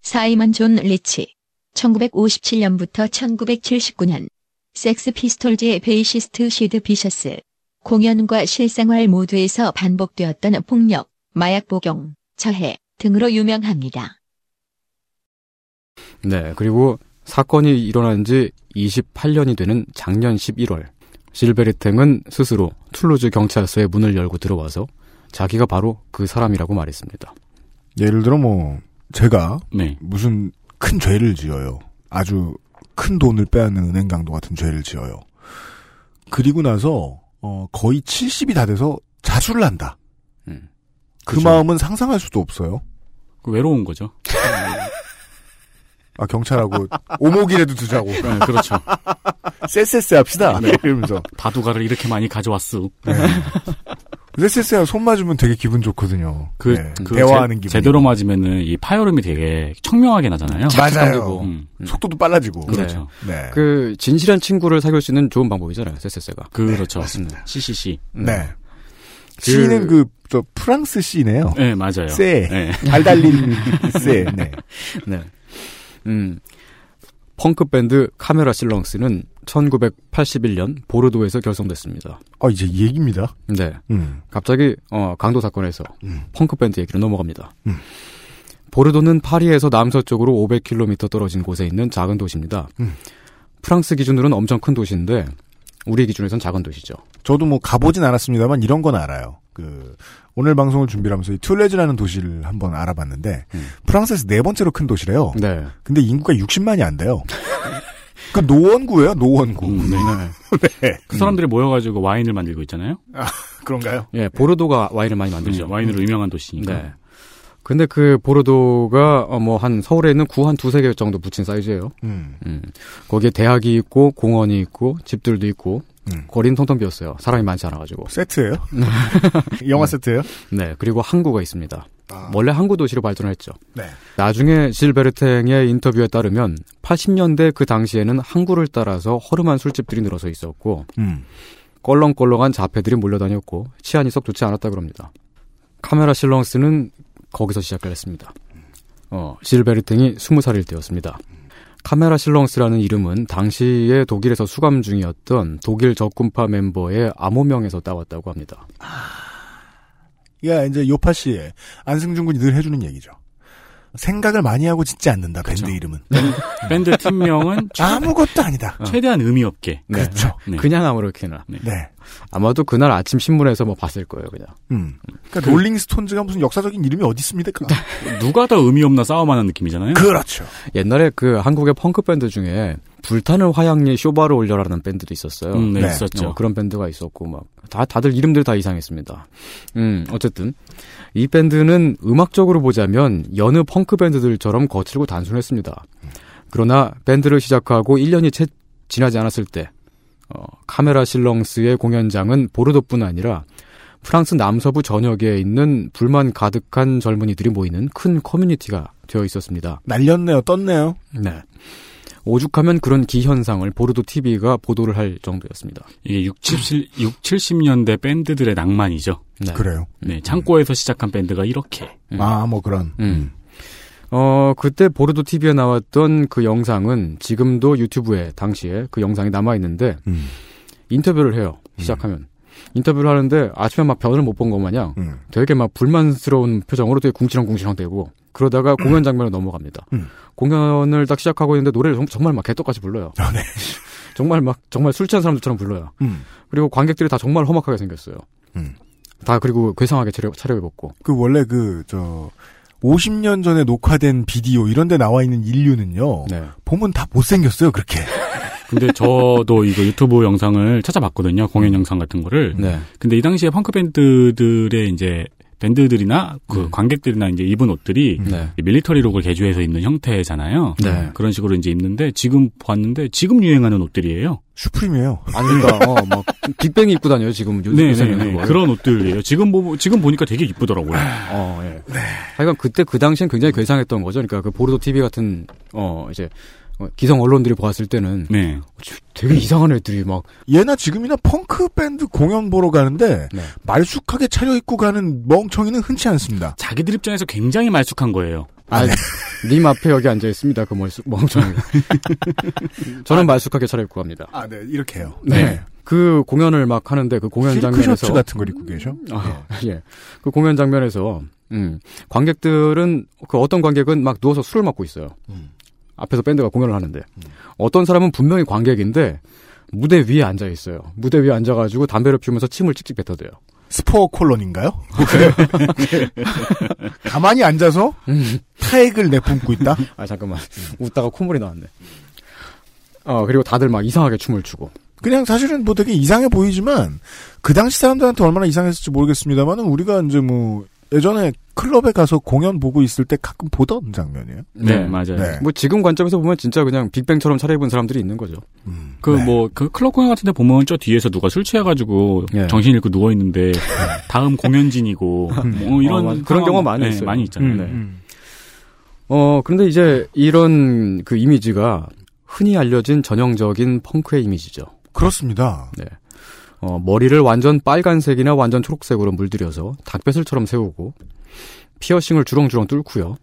사이먼 존 리치. 1957년부터 1979년. 섹스 피스톨즈의 베이시스트 시드 비셔스. 공연과 실생활 모두에서 반복되었던 폭력, 마약 복용, 자해 등으로 유명합니다. 네. 그리고 사건이 일어난 지 28년이 되는 작년 11월 질 베르탱은 스스로 툴루즈 경찰서의 문을 열고 들어와서 자기가 바로 그 사람이라고 말했습니다. 예를 들어 뭐 제가 네. 무슨 큰 죄를 지어요. 아주 큰 돈을 빼앗는 은행 강도 같은 죄를 지어요. 그리고 나서 어, 거의 70이 다 돼서 자수를 한다. 음. 그 그죠. 마음은 상상할 수도 없어요. 그 외로운 거죠. 아 경찰하고 오목이라도 두자고. 네, 그렇죠. 쎄쎄쎄 합시다. 네. 이러면서 바둑알을 이렇게 많이 가져왔어. 쎄 쎄쎄가 손 맞으면 되게 기분 좋거든요. 그, 네, 그 대화하는 제, 기분. 제대로 맞으면은 이 파열음이 되게 청명하게 나잖아요. 맞아요. 음. 속도도 빨라지고. 그렇죠. 네. 그 진실한 친구를 사귈 수 있는 좋은 방법이잖아요. 세세세가. 그렇죠. 맞습니다. CCC. 네. 그- 씨는 그, 저, 프랑스 씨네요. 네, 맞아요. 쎄. 네. 달 달린 쎄. 네. 네. 음. 펑크 밴드 카메라 실렁스는 1981년 보르도에서 결성됐습니다. 어, 이제 이 얘기입니다. 네. 음. 갑자기 어, 강도 사건에서 음. 펑크 밴드 얘기로 넘어갑니다. 음. 보르도는 파리에서 남서쪽으로 500km 떨어진 곳에 있는 작은 도시입니다. 음. 프랑스 기준으로는 엄청 큰 도시인데 우리 기준에선 작은 도시죠. 저도 뭐 가보진 않았습니다만 이런 건 알아요. 그, 오늘 방송을 준비하면서 이 툴레즈라는 도시를 한번 알아봤는데, 프랑스에서 네 번째로 큰 도시래요. 음. 네. 근데 인구가 60만이 안 돼요. 그 노원구예요, 노원구. 음, 네. 네. 그 사람들이 모여가지고 와인을 만들고 있잖아요. 아, 그런가요? 예, 보르도가 와인을 많이 만들죠. 네, 와인으로 유명한 도시니까. 네. 근데 그 보르도가 뭐한 서울에 있는 구 한 두세 개 정도 붙인 사이즈예요. 음. 음. 거기에 대학이 있고 공원이 있고 집들도 있고 음. 거리는 텅텅 비었어요. 사람이 많지 않아가지고. 세트예요? 영화 세트예요? 네. 그리고 항구가 있습니다. 원래 항구 도시로 발전했죠. 네. 나중에 실베르탱의 인터뷰에 따르면 80년대 그 당시에는 항구를 따라서 허름한 술집들이 늘어서 있었고 음. 껄렁껄렁한 자폐들이 몰려다녔고 치안이 썩 좋지 않았다 그럽니다. 카메라 실렁스는 거기서 시작을 했습니다. 어, 실베르탱이 20살일 때였습니다. 카메라 실렁스라는 이름은 당시에 독일에서 수감 중이었던 독일 적군파 멤버의 암호명에서 따왔다고 합니다. 이게 이제 요팟시의 안승준 군이 늘 해주는 얘기죠. 생각을 많이 하고 짓지 않는다, 밴드 이름은. 밴드 팀명은 최- 아무것도 아니다. 최대한 의미 없게. 네. 그렇죠. 네. 그냥 아무렇게나. 네. 아마도 그날 아침 신문에서 뭐 봤을 거예요, 그냥. 음. 그러니까 롤링스톤즈가 무슨 역사적인 이름이 어디 있습니까? 누가 더 의미 없나 싸움하는 느낌이잖아요. 그렇죠. 옛날에 그 한국의 펑크 밴드 중에 불타는 화양리 쇼바를 올려라는 밴드도 있었어요. 음, 네, 있었죠. 어, 그런 밴드가 있었고 막 다 다들 이름들 다 이상했습니다. 음, 어쨌든 이 밴드는 음악적으로 보자면 여느 펑크 밴드들처럼 거칠고 단순했습니다. 그러나 밴드를 시작하고 1년이 채 지나지 않았을 때 어, 카메라 실렁스의 공연장은 보르도뿐 아니라 프랑스 남서부 전역에 있는 불만 가득한 젊은이들이 모이는 큰 커뮤니티가 되어 있었습니다. 날렸네요, 떴네요. 네. 오죽하면 그런 기현상을 보르도 TV가 보도를 할 정도였습니다. 이게 60, 6, 70년대 밴드들의 낭만이죠. 네. 그래요. 네, 창고에서 시작한 밴드가 이렇게. 아, 뭐 그런. 음. 어, 그때 보르도 TV에 나왔던 그 영상은 지금도 유튜브에 당시에 그 영상이 남아있는데, 음. 인터뷰를 해요. 시작하면. 인터뷰를 하는데 아침에 막 변을 못 본 것 마냥 음. 되게 막 불만스러운 표정으로 되게 궁시렁궁시렁 대고 그러다가 공연 장면으로 넘어갑니다. 음. 공연을 딱 시작하고 있는데 노래를 정- 정말 막 개떡같이 불러요. 아, 네. 정말 막 정말 술 취한 사람들처럼 불러요. 음. 그리고 관객들이 다 정말 험악하게 생겼어요. 음. 다 그리고 괴상하게 차려, 차려입었고. 그 원래 그, 저, 50년 전에 녹화된 비디오 이런 데 나와 있는 인류는요. 네. 보면 다 못생겼어요, 그렇게. 근데 저도 이거 유튜브 영상을 찾아봤거든요. 공연 영상 같은 거를. 네. 근데 이 당시에 펑크 밴드들의 이제 밴드들이나 그 관객들이나 이제 입은 옷들이 네. 밀리터리룩을 개조해서 입는 형태잖아요. 네. 그런 식으로 이제 입는데 지금 봤는데 지금 유행하는 옷들이에요. 슈프림이에요. 아닌가, 어, 막, 빅뱅이 입고 다녀요, 지금 요- 네. 네, 네. 그런 옷들이에요. 지금 보 지금 보니까 되게 이쁘더라고요. 어, 예. 하여간 그때 그 당시엔 굉장히 괴상했던 거죠. 그러니까 그 보르도 TV 같은, 어, 이제, 어, 기성 언론들이 보았을 때는. 네. 되게 이상한 애들이 막. 예나 지금이나 펑크 밴드 공연 보러 가는데 네. 말쑥하게 차려입고 가는 멍청이는 흔치 않습니다. 자기들 입장에서 굉장히 말쑥한 거예요. 아, 님 앞에 여기 앉아 있습니다. 그 멀쑥, 멍청이가. 저는 말쑥하게 차려입고 갑니다. 아, 네, 이렇게 해요. 네. 그 공연을 막 하는데 그 공연 장면에서 셔츠 같은 걸 입고 계셔? 아, 예. 그 공연 장면에서 음, 관객들은 그 어떤 관객은 막 누워서 술을 먹고 있어요. 앞에서 밴드가 공연을 하는데 어떤 사람은 분명히 관객인데 무대 위에 앉아 있어요. 무대 위에 앉아가지고 담배를 피우면서 침을 찍찍 뱉어대요. 스포어 콜론인가요? 가만히 앉아서 타액을 내뿜고 있다? 아 잠깐만 웃다가 콧물이 나왔네. 어 그리고 다들 막 이상하게 춤을 추고. 그냥 사실은 뭐 되게 이상해 보이지만 그 당시 사람들한테 얼마나 이상했을지 모르겠습니다만은 우리가 이제 뭐 예전에 클럽에 가서 공연 보고 있을 때 가끔 보던 장면이에요. 네, 맞아요. 네. 뭐 지금 관점에서 보면 진짜 그냥 빅뱅처럼 차려입은 사람들이 있는 거죠. 그뭐그 클럽 공연 같은데 보면 저 뒤에서 누가 술 취해가지고 예. 정신 잃고 누워 있는데 다음 공연진이고 뭐 이런 어, 맞- 그런 경우가 많이 네, 있어요. 많이 있잖아요. 음, 네. 음. 어, 그런데 이제 이런 그 이미지가 흔히 알려진 전형적인 펑크의 이미지죠. 그렇습니다. 네. 어, 머리를 완전 빨간색이나 완전 초록색으로 물들여서 닭배슬처럼 세우고 피어싱을 주렁주렁 뚫고요.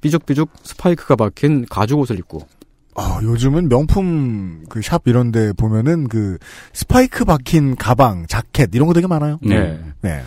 삐죽삐죽 스파이크가 박힌 가죽 옷을 입고 아, 요즘은 명품 그 샵 이런 데 보면은 그 스파이크 박힌 가방, 자켓 이런 거 되게 많아요. 네. 네.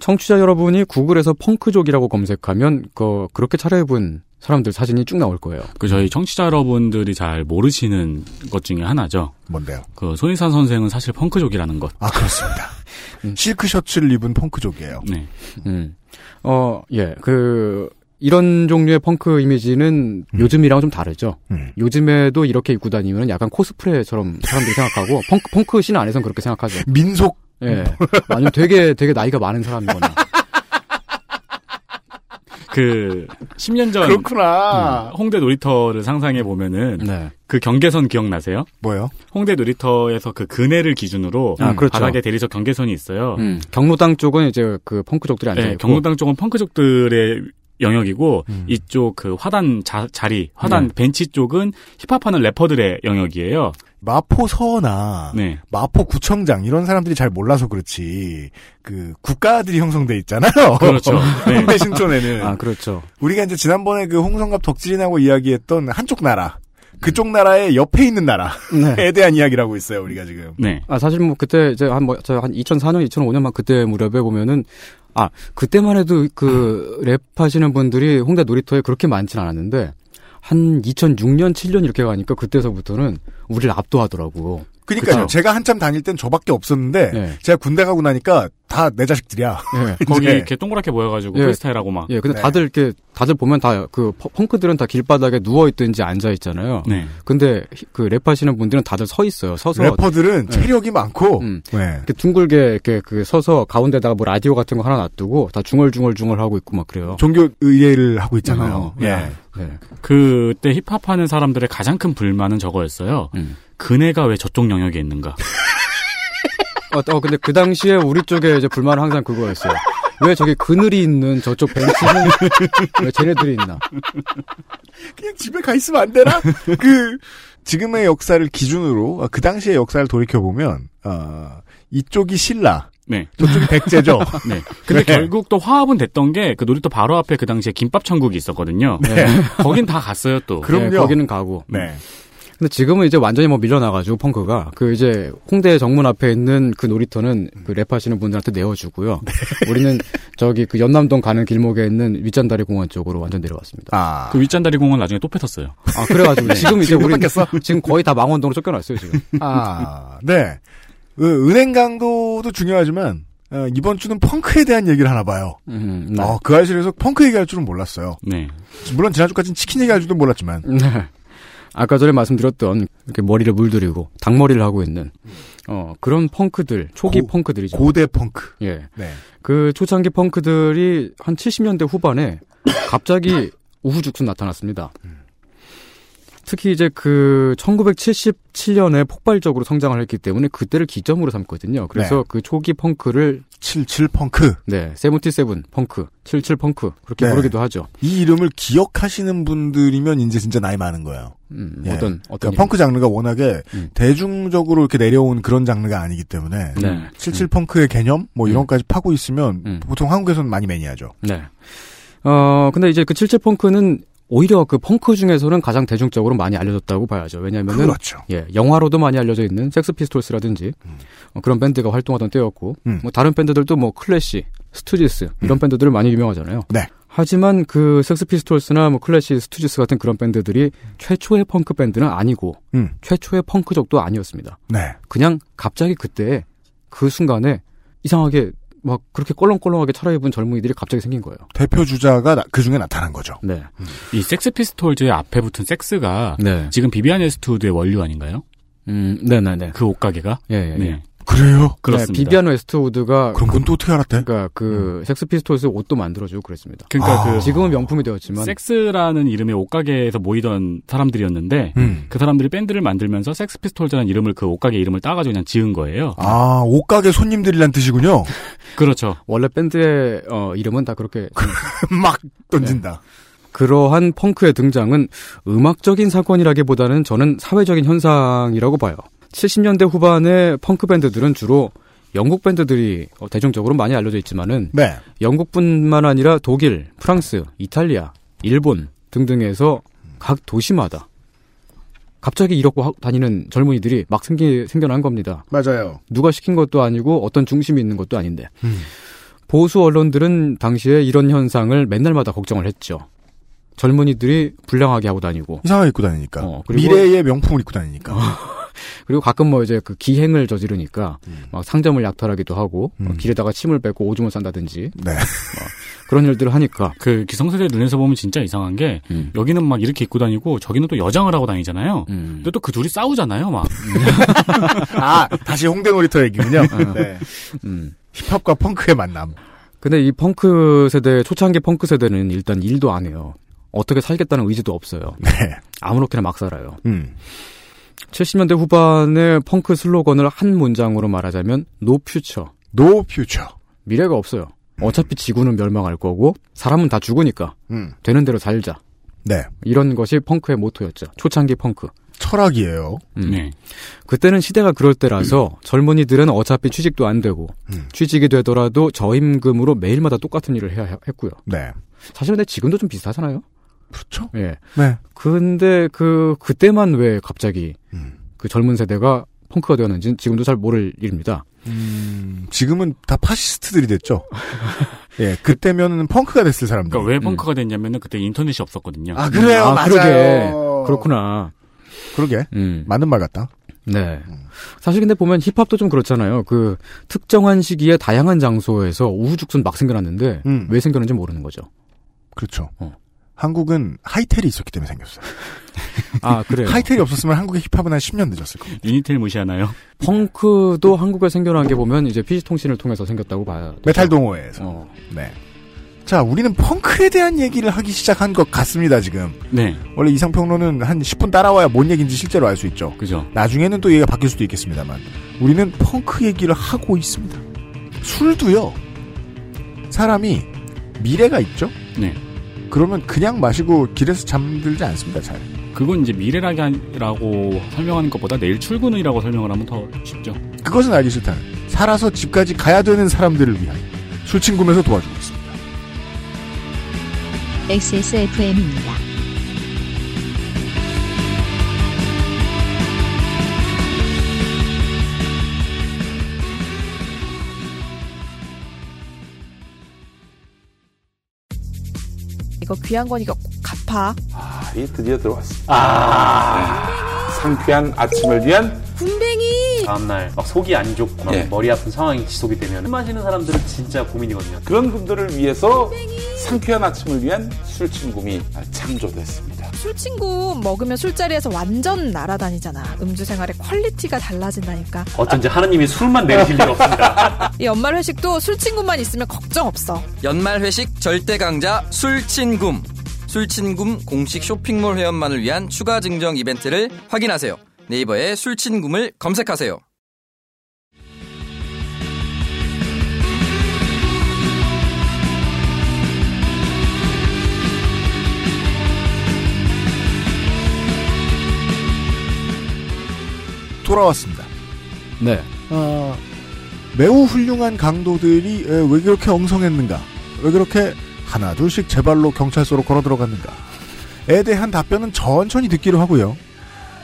청취자 여러분이 구글에서 펑크족이라고 검색하면 그 그렇게 차려입은 사람들 사진이 쭉 나올 거예요. 그 저희 청취자 여러분들이 잘 모르시는 것 중에 하나죠. 뭔데요? 그 손희산 선생은 사실 펑크족이라는 것. 아 그렇습니다. 실크 셔츠를 입은 펑크족이에요. 네. 음. 어, 예. 그 이런 종류의 펑크 이미지는 요즘이랑 좀 다르죠. 음. 요즘에도 이렇게 입고 다니면 약간 코스프레처럼 사람들이 생각하고 펑크 펑크 씬 안에서는 그렇게 생각하죠. 민속 예. 아니면 되게 되게 나이가 많은 사람이거나. 그 10년 전 그렇구나. 음, 홍대 놀이터를 상상해 보면은 네. 그 경계선 기억나세요? 뭐요? 홍대 놀이터에서 그 그네를 기준으로 아, 그렇죠. 바닥에 대리석 경계선이 있어요. 음, 경로당 쪽은 이제 그 펑크족들이 앉아 네, 있고 경로당 쪽은 펑크족들의 영역이고 음. 이쪽 그 화단 자, 리 화단 네. 벤치 쪽은 힙합하는 래퍼들의 영역이에요. 마포 서나 네. 마포 구청장 이런 사람들이 잘 몰라서 그렇지 그 국가들이 형성돼 있잖아요. 그렇죠. 네. 홍대 신촌에는 아, 그렇죠. 우리가 이제 지난번에 그 홍성갑 덕질인하고 이야기했던 한쪽 나라 그쪽 나라의 옆에 있는 나라에 네. 대한 이야기를 하고 있어요. 우리가 지금. 네. 아, 사실 뭐 그때 이제 한 뭐, 저한 2004년, 2005년만 그때 무렵에 보면은 아, 그때만 해도 그 랩 하시는 분들이 홍대 놀이터에 그렇게 많진 않았는데 한 2006년, 7년 이렇게 가니까 그때서부터는 우리를 압도하더라고. 그러니까요. 그쵸? 제가 한참 다닐 땐 저밖에 없었는데 네. 제가 군대 가고 나니까 다 내 자식들이야. 예. 거기 이렇게 동그랗게 모여가지고 예. 프리스타일하고 막. 예, 근데 네. 다들 이렇게 다들 보면 다 그 펑크들은 다 길바닥에 누워 있든지 앉아 있잖아요. 네. 근데 히- 그 랩하시는 분들은 다들 서 있어요. 서서 래퍼들은 네. 체력이 많고 음. 네. 이렇게 둥글게 이렇게 그 서서 가운데다가 뭐 라디오 같은 거 하나 놔두고 다 중얼중얼중얼 하고 있고 막 그래요. 종교 의례를 하고 있잖아요. 어, 예. 네. 그때 힙합하는 사람들의 가장 큰 불만은 저거였어요. 음. 그네가 왜 저쪽 영역에 있는가? 어, 어, 근데 그 당시에 우리 쪽에 이제 불만은 항상 그거였어요. 왜 저기 그늘이 있는 저쪽 벤치는 왜 쟤네들이 있나? 그냥 집에 가 있으면 안 되나? 그 지금의 역사를 기준으로 아, 그 당시의 역사를 돌이켜 보면 어, 이쪽이 신라, 네. 저쪽이 백제죠. 네. 근데 네. 결국 또 화합은 됐던 게 그 놀이터 바로 앞에 그 당시에 김밥 천국이 있었거든요. 네. 거긴 다 갔어요 또. 그럼요. 네, 거기는 가고. 네. 근데 지금은 이제 완전히 뭐 밀려나가지고 펑크가 그 이제 홍대 정문 앞에 있는 그 놀이터는 그 랩하시는 분들한테 내어주고요. 우리는 저기 그 연남동 가는 길목에 있는 윗잔다리 공원 쪽으로 완전 내려왔습니다. 아, 그 윗잔다리 공원 나중에 또 뺏었어요. 아 그래가지고 지금 이제 우리? 지금 거의 다 망원동으로 쫓겨났어요 지금. 아, 네. 그 은행 강도도 중요하지만 어, 이번 주는 펑크에 대한 얘기를 하나 봐요. 음, 네. 어, 그 아실에서 펑크 얘기할 줄은 몰랐어요. 네. 물론 지난주까지는 치킨 얘기할 줄도 몰랐지만. 네. 아까 전에 말씀드렸던 이렇게 머리를 물들이고 닭머리를 하고 있는 어 그런 펑크들 초기 고- 펑크들이죠. 고대 펑크. 예. 네. 그 초창기 펑크들이 한 70년대 후반에 갑자기 우후죽순 나타났습니다. 특히 이제 그 1977년에 폭발적으로 성장을 했기 때문에 그때를 기점으로 삼거든요. 그래서 네. 그 초기 펑크를 77 펑크. 네, 77 펑크, 77 펑크 그렇게 네. 부르기도 하죠. 이 이름을 기억하시는 분들이면 이제 진짜 나이 많은 거예요. 음, 예. 어떤 어떤 그러니까 펑크 장르가 워낙에 대중적으로 이렇게 내려온 그런 장르가 아니기 때문에 네. 77 펑크의 개념 뭐 이런 까지 파고 있으면 보통 한국에서는 많이 매니아죠. 네. 어, 근데 이제 그77 펑크는 오히려 그 펑크 중에서는 가장 대중적으로 많이 알려졌다고 봐야죠. 왜냐하면 그렇죠. 예, 영화로도 많이 알려져 있는 섹스 피스톨스라든지 어, 그런 밴드가 활동하던 때였고 음. 뭐 다른 밴드들도 뭐 클래시, 스투지스 이런 밴드들 많이 유명하잖아요. 네. 하지만 그 섹스 피스톨스나 뭐 클래시, 스투지스 같은 그런 밴드들이 최초의 펑크 밴드는 아니고 음. 최초의 펑크족도 아니었습니다. 네. 그냥 갑자기 그때 그 순간에 이상하게 막 그렇게 껄렁껄렁하게 차려입은 젊은이들이 갑자기 생긴 거예요. 대표 주자가 그 중에 나타난 거죠. 네. 이 섹스 피스톨즈의 앞에 붙은 섹스가 네. 지금 비비안 웨스트우드의 원류 아닌가요? 음, 네네네. 그 옷가게가? 예, 예. 네. 그래요? 그렇습니다. 네, 비비안 웨스트우드가 그런 건 또 어떻게 알았대? 그러니까 그 섹스 피스톨스 옷도 만들어주고 그랬습니다. 그러니까 아. 그 지금은 명품이 되었지만 섹스라는 이름의 옷가게에서 모이던 사람들이었는데 음. 그 사람들이 밴드를 만들면서 섹스 피스톨즈라는 이름을 그 옷가게 이름을 따가지고 그냥 지은 거예요. 아, 옷가게 손님들이란 뜻이군요. 그렇죠. 원래 밴드의 어, 이름은 다 그렇게 막 던진다. 그러한 펑크의 등장은 음악적인 사건이라기보다는 저는 사회적인 현상이라고 봐요. 70년대 후반의 펑크 밴드들은 주로 영국 밴드들이 어, 대중적으로 많이 알려져 있지만은 네. 영국뿐만 아니라 독일, 프랑스, 이탈리아, 일본 등등에서 각 도시마다 갑자기 이렇고 하- 다니는 젊은이들이 막 생기, 생겨난 겁니다. 맞아요. 누가 시킨 것도 아니고 어떤 중심이 있는 것도 아닌데. 음. 보수 언론들은 당시에 이런 현상을 맨날마다 걱정을 했죠. 젊은이들이 불량하게 하고 다니고. 이상하게 입고 다니니까. 어, 미래의 명품을 입고 다니니까. 그리고 가끔 뭐 이제 그 기행을 저지르니까 막 상점을 약탈하기도 하고 뭐 길에다가 침을 뱉고 오줌을 싼다든지 네. 뭐 그런 일들을 하니까 그 기성세대 눈에서 보면 진짜 이상한 게 음. 여기는 막 이렇게 입고 다니고 저기는 또 여장을 하고 다니잖아요. 음. 근데 또 그 둘이 싸우잖아요, 막. 아, 다시 홍대 놀이터 얘기군요. 네. 음. 힙합과 펑크의 만남. 근데 이 펑크 세대 초창기 펑크 세대는 일단 일도 안 해요. 어떻게 살겠다는 의지도 없어요. 네. 아무렇게나 막 살아요. 음. 70년대 후반의 펑크 슬로건을 한 문장으로 말하자면 no future. no future. 미래가 없어요. 어차피 지구는 멸망할 거고 사람은 다 죽으니까 음. 되는 대로 살자. 네. 이런 것이 펑크의 모토였죠. 초창기 펑크. 철학이에요. 음. 네. 그때는 시대가 그럴 때라서 젊은이들은 어차피 취직도 안 되고 음. 취직이 되더라도 저임금으로 매일마다 똑같은 일을 해야 했고요. 네. 사실 근데 지금도 좀 비슷하잖아요. 그렇죠. 예. 네. 근데 그 그때만 왜 갑자기 음. 그 젊은 세대가 펑크가 되었는지는 지금도 잘 모를 일입니다. 음, 지금은 다 파시스트들이 됐죠. 예, 그때면은 펑크가 됐을 사람들. 그러니까 왜 펑크가 됐냐면은 그때 인터넷이 없었거든요. 아, 그래요? 아, 맞아요. 그러게. 그렇구나. 그러게. 음. 맞는 말 같다. 네. 사실 근데 보면 힙합도 좀 그렇잖아요. 그 특정한 시기에 다양한 장소에서 우후죽순 막 생겨났는데 음. 왜 생겼는지 모르는 거죠. 그렇죠. 어. 한국은 하이텔이 있었기 때문에 생겼어요. 아, 그래요. 하이텔이 없었으면 한국의 힙합은 한 10년 늦었을 겁니다. 유니텔 무시하나요? 펑크도 한국에 생겨난 게 보면 이제 PC통신을 통해서 생겼다고 봐요. 메탈 동호회에서. 어. 네. 자, 우리는 펑크에 대한 얘기를 하기 시작한 것 같습니다, 지금. 네. 원래 이상평론은 한 10분 따라와야 뭔 얘기인지 실제로 알 수 있죠. 그죠. 나중에는 또 얘기가 바뀔 수도 있겠습니다만. 우리는 펑크 얘기를 하고 있습니다. 술도요. 사람이 미래가 있죠? 네. 그러면 그냥 마시고 길에서 잠들지 않습니다, 잘. 그건 이제 미래라고 설명하는 것보다 내일 출근이라고 설명을 하면 더 쉽죠. 그것은 알기 싫다는. 살아서 집까지 가야 되는 사람들을 위한 술친구면서 도와주고 있습니다. XSFM입니다. 이거 귀한 거니까 꼭 갚아. 이 드디어 들어왔습니다. 아, 상쾌한 아침을 위한 굼벵이! 다음날 막 속이 안 좋고 막 예. 머리 아픈 상황이 지속이 되면 술 마시는 사람들은 진짜 고민이거든요. 그런 분들을 위해서 상쾌한 아침을 위한 술친구미 창조됐습니다. 술친구 먹으면 술자리에서 완전 날아다니잖아. 음주 생활의 quality가 달라진다니까. 어쩐지 하느님이 술만 내리실 리가 없습니다. 이 연말 회식도 술친구만 있으면 걱정 없어. 연말 회식 절대 강자 술친굼. 술친굼 공식 쇼핑몰 회원만을 위한 추가 증정 이벤트를 확인하세요. 네이버에 술친굼을 검색하세요. 돌아왔습니다. 네. 어, 매우 훌륭한 강도들이 에, 왜 그렇게 엉성했는가? 왜 그렇게 하나 둘씩 제 발로 경찰서로 걸어 들어갔는가? 에 대한 답변은 천천히 듣기로 하고요.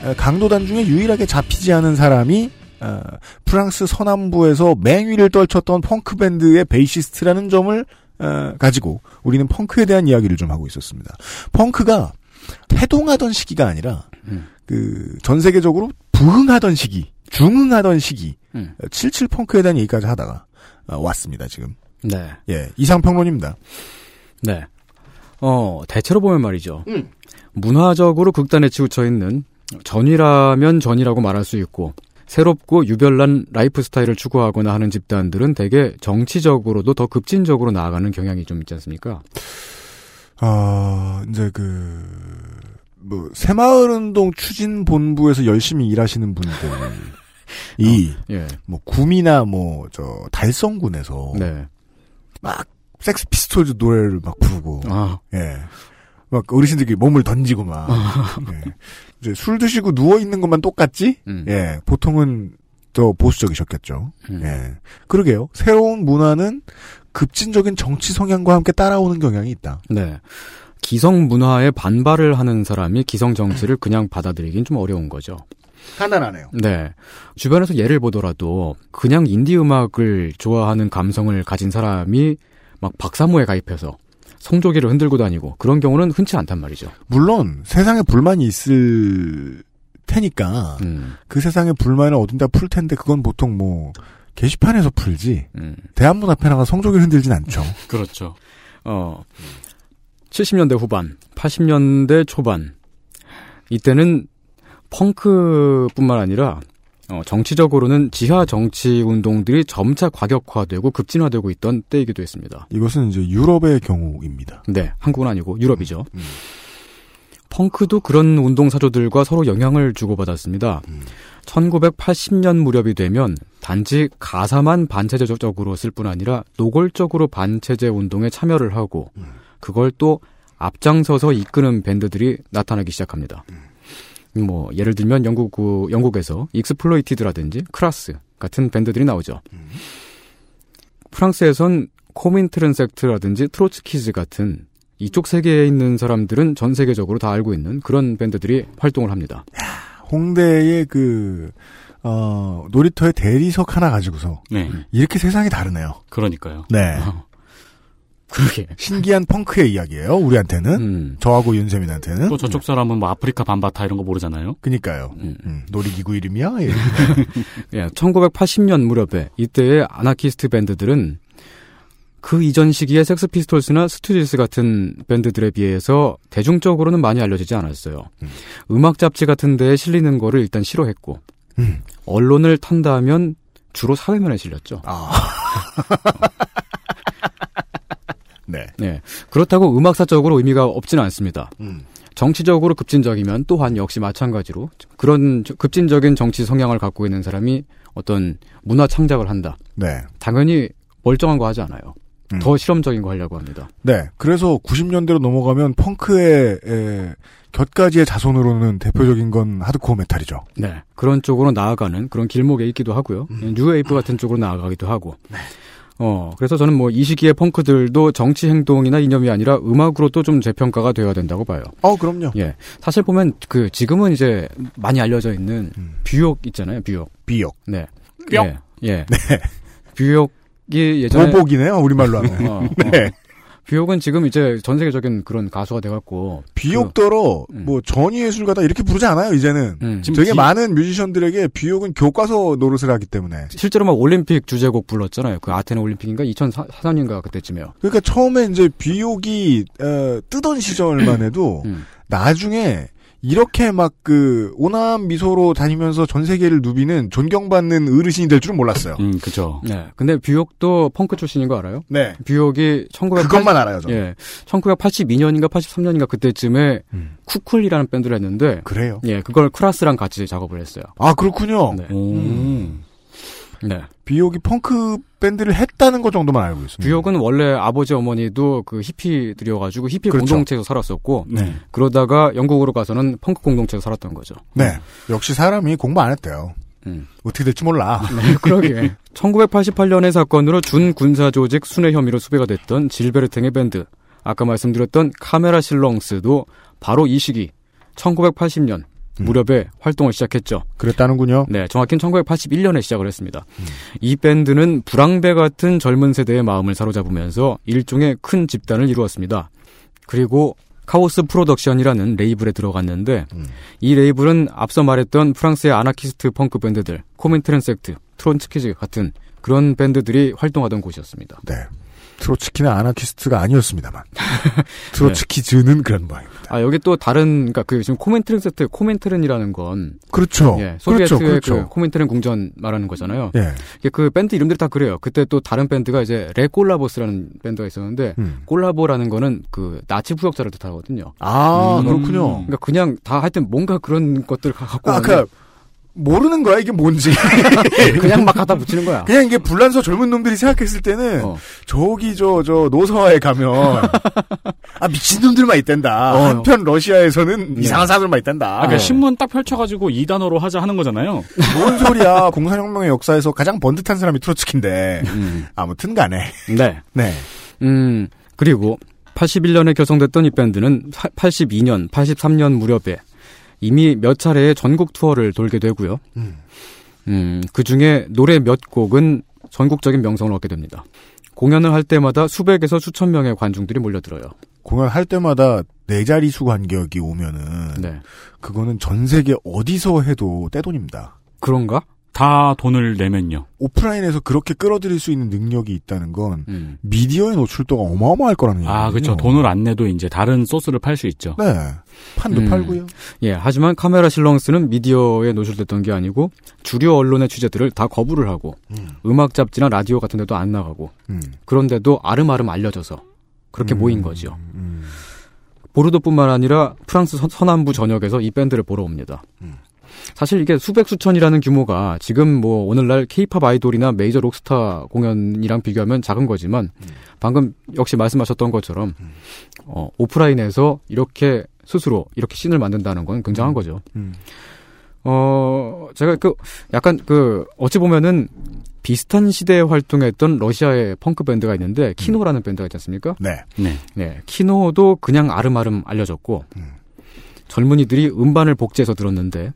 에, 강도단 중에 유일하게 잡히지 않은 사람이 어, 프랑스 서남부에서 맹위를 떨쳤던 펑크 밴드의 베이시스트라는 점을 어, 가지고 우리는 펑크에 대한 이야기를 좀 하고 있었습니다. 펑크가 태동하던 시기가 아니라 그전 세계적으로 부흥하던 시기, 중흥하던 시기, 음. 77 펑크에 대한 얘기까지 하다가 어, 왔습니다 지금. 네. 예, 이상 평론입니다. 네. 어, 대체로 보면 말이죠. 음. 문화적으로 극단에 치우쳐 있는 전이라면 전이라고 말할 수 있고 새롭고 유별난 라이프 스타일을 추구하거나 하는 집단들은 대개 정치적으로도 더 급진적으로 나아가는 경향이 좀 있지 않습니까? 아, 이제 그, 뭐, 새마을운동 추진본부에서 열심히 일하시는 분들이, 예. 뭐, 구미나 뭐, 저, 달성군에서, 네. 막, Sex Pistols 노래를 막 부르고, 아. 예. 막, 어르신들끼리 몸을 던지고 막, 예. 이제 술 드시고 누워 있는 것만 똑같지? 음. 예. 보통은 더 보수적이셨겠죠. 예. 그러게요. 새로운 문화는 급진적인 정치 성향과 함께 따라오는 경향이 있다. 네. 기성 문화에 반발을 하는 사람이 기성 정치를 그냥 받아들이긴 좀 어려운 거죠. 간단하네요. 네. 주변에서 예를 보더라도 그냥 인디 음악을 좋아하는 감성을 가진 사람이 막 박사모에 가입해서 성조기를 흔들고 다니고 그런 경우는 흔치 않단 말이죠. 물론 세상에 불만이 있을 테니까 음. 그 세상에 불만을 어딘다 풀 텐데 그건 보통 뭐 게시판에서 풀지 대한문 앞에 나가 성조기를 흔들진 않죠. 그렇죠. 어, 70년대 후반, 80년대 초반 이때는 펑크뿐만 아니라 어, 정치적으로는 지하 정치 운동들이 점차 과격화되고 급진화되고 있던 때이기도 했습니다. 이것은 이제 유럽의 경우입니다. 네, 한국은 아니고 유럽이죠. 펑크도 그런 운동 사조들과 서로 영향을 주고받았습니다. 1980년 무렵이 되면 단지 가사만 반체제적으로 쓸 뿐 아니라 노골적으로 반체제 운동에 참여를 하고 그걸 또 앞장서서 이끄는 밴드들이 나타나기 시작합니다. 뭐 예를 들면 영국 그, 영국에서 Exploited라든지 Crass 같은 밴드들이 나오죠. 프랑스에선 Komintern Sect라든지 Trotskids 같은 이쪽 세계에 있는 사람들은 전 세계적으로 다 알고 있는 그런 밴드들이 활동을 합니다. 홍대의 그 어, 놀이터에 대리석 하나 가지고서 네. 이렇게 세상이 다르네요. 그러니까요. 네. 그러게. 신기한 펑크의 이야기예요. 우리한테는 음. 저하고 윤세민한테는 또 저쪽 사람은 뭐 아프리카 밤바타 이런 거 모르잖아요. 그니까요. 음, 놀이기구 이름이야? 예. 예, 1980년 무렵에 이때의 아나키스트 밴드들은 그 이전 시기에 섹스피스톨스나 Stooges 같은 밴드들에 비해서 대중적으로는 많이 알려지지 않았어요. 음악 잡지 같은 데에 실리는 거를 일단 싫어했고 음. 언론을 탄다면 주로 사회면에 실렸죠. 아. 네. 네. 그렇다고 음악사적으로 의미가 없지는 않습니다. 음. 정치적으로 급진적이면 또한 역시 마찬가지로 그런 급진적인 정치 성향을 갖고 있는 사람이 어떤 문화 창작을 한다. 네. 당연히 멀쩡한 거 하지 않아요. 음. 더 실험적인 거 하려고 합니다. 네. 그래서 90년대로 넘어가면 펑크의 에, 곁가지의 자손으로는 대표적인 건 하드코어 메탈이죠. 네. 그런 쪽으로 나아가는 그런 길목에 있기도 하고요. 음. 뉴웨이브 같은 쪽으로 나아가기도 하고. 어, 그래서 저는 뭐 이 시기의 펑크들도 정치 행동이나 이념이 아니라 음악으로도 좀 재평가가 되어야 된다고 봐요. 어, 그럼요. 예. 사실 보면 그 지금은 이제 많이 알려져 있는 뷰욕 있잖아요. 뷰욕. 비욕. 네. 뿅. 예. 예. 뷰욕이 예전에 보복이네요. 우리말로 하면. 어, 어. 네. 비옥은 지금 이제 전 세계적인 그런 가수가 돼갖고 비옥더러 뭐 전위예술가다 이렇게 부르지 않아요 이제는 음. 되게 비- 많은 뮤지션들에게 비옥은 교과서 노릇을 하기 때문에 실제로 막 올림픽 주제곡 불렀잖아요. 그 아테네 올림픽인가 2004년인가 그때쯤에요. 그러니까 처음에 이제 비옥이 어, 뜨던 시절만 해도 음. 나중에 이렇게 막 그 오남 미소로 다니면서 전 세계를 누비는 존경받는 어르신이 될 줄은 몰랐어요. 음, 그죠. 네. 근데 뷰옥도 펑크 출신인 거 알아요? 네. 뷰옥이 1980 그것만 알아요, 저는. 예. 1982년인가 83년인가 그때쯤에 Kukl이라는 밴드를 했는데 음. 그래요. 예, 그걸 Crass랑 같이 작업을 했어요. 아 그렇군요. 네. 음. 네. 비옥이 펑크 밴드를 했다는 것 정도만 알고 있습니다. 뷰옥은 원래 아버지 어머니도 그 히피들이어가지고 히피 그렇죠. 공동체에서 살았었고 네. 그러다가 영국으로 가서는 펑크 공동체에서 살았던 거죠. 네. 역시 사람이 공부 안 했대요. 음. 어떻게 될지 몰라. 네, 그러게. 1988년의 사건으로 준 군사 조직 순회 혐의로 수배가 됐던 질베르탱의 밴드. 아까 말씀드렸던 카메라 실렁스도 바로 이 시기 1980년 무렵에 활동을 시작했죠. 그랬다는군요. 네, 정확히는 1981년에 시작을 했습니다. 이 밴드는 불황배 같은 젊은 세대의 마음을 사로잡으면서 일종의 큰 집단을 이루었습니다. 그리고 Chaos Production이라는 레이블에 들어갔는데 이 레이블은 앞서 말했던 프랑스의 아나키스트 펑크 밴드들 Komintern Sect, Trotskids 같은 그런 밴드들이 활동하던 곳이었습니다. 네. 트로츠키는 아나키스트가 아니었습니다만. Trotskids는 그런 모양입니다. 아 여기 또 다른 그러니까 그 지금 Komintern Sect 코민테른이라는 건 그렇죠. 예, 소비에트의 그렇죠, 그렇죠. 그 코민테른 궁전 말하는 거잖아요. 예. 이게 그 밴드 이름들이 다 그래요. 그때 또 다른 밴드가 이제 Les Collabos라는 밴드가 있었는데 음. 콜라보라는 거는 그 나치 부역자를 뜻하거든요. 아, 음. 그렇군요. 그러니까 그냥 다 하여튼 뭔가 그런 것들을 가- 갖고 아, 그러니까 모르는 거야 이게 뭔지. 그냥 막 갖다 붙이는 거야. 그냥 이게 불란서 젊은 놈들이 생각했을 때는 어. 저기 저저 노서화에 가면 아 미친 놈들만 있단다. 어. 한편 러시아에서는 이상한 사람들만 있단다. 아, 그러니까 신문 딱 펼쳐가지고 이 단어로 하자 하는 거잖아요. 뭔 소리야? 공산혁명의 역사에서 가장 번듯한 사람이 트로츠키인데 아무튼 간에 네. 네. 음, 그리고 81년에 결성됐던 이 밴드는 82년, 83년 무렵에 이미 몇 차례의 전국 투어를 돌게 되고요. 음, 그 중에 노래 몇 곡은 전국적인 명성을 얻게 됩니다. 공연을 할 때마다 수백에서 수천 명의 관중들이 몰려들어요. 공연할 때마다 네 자리수 간격이 오면은 네. 그거는 전 세계 어디서 해도 떼돈입니다. 그런가? 다 돈을 내면요. 오프라인에서 그렇게 끌어들일 수 있는 능력이 있다는 건 음. 미디어의 노출도가 어마어마할 거라는 얘기예요. 아, 그렇죠. 돈을 안 내도 이제 다른 소스를 팔 수 있죠. 네. 판도 음. 팔고요. 예, 하지만 Camera Silens는 미디어에 노출됐던 게 아니고 주류 언론의 취재들을 다 거부를 하고 음악 잡지나 라디오 같은 데도 안 나가고 음. 그런데도 알음알음 알려져서 그렇게 음. 모인 거죠. 보르도뿐만 아니라 프랑스 서, 서남부 전역에서 이 밴드를 보러 옵니다. 음. 사실 이게 수백 수천이라는 규모가 지금 뭐 오늘날 케이팝 아이돌이나 메이저 록스타 공연이랑 비교하면 작은 거지만 음. 방금 역시 말씀하셨던 것처럼 어, 오프라인에서 이렇게 스스로 이렇게 씬을 만든다는 건 굉장한 거죠. 음. 어, 제가 그, 약간 그, 어찌 보면은 비슷한 시대에 활동했던 러시아의 펑크 밴드가 있는데, 키노라는 밴드가 있지 않습니까? 네. 네. 네. 키노도 그냥 알음알음 알려졌고, 젊은이들이 음반을 복제해서 들었는데,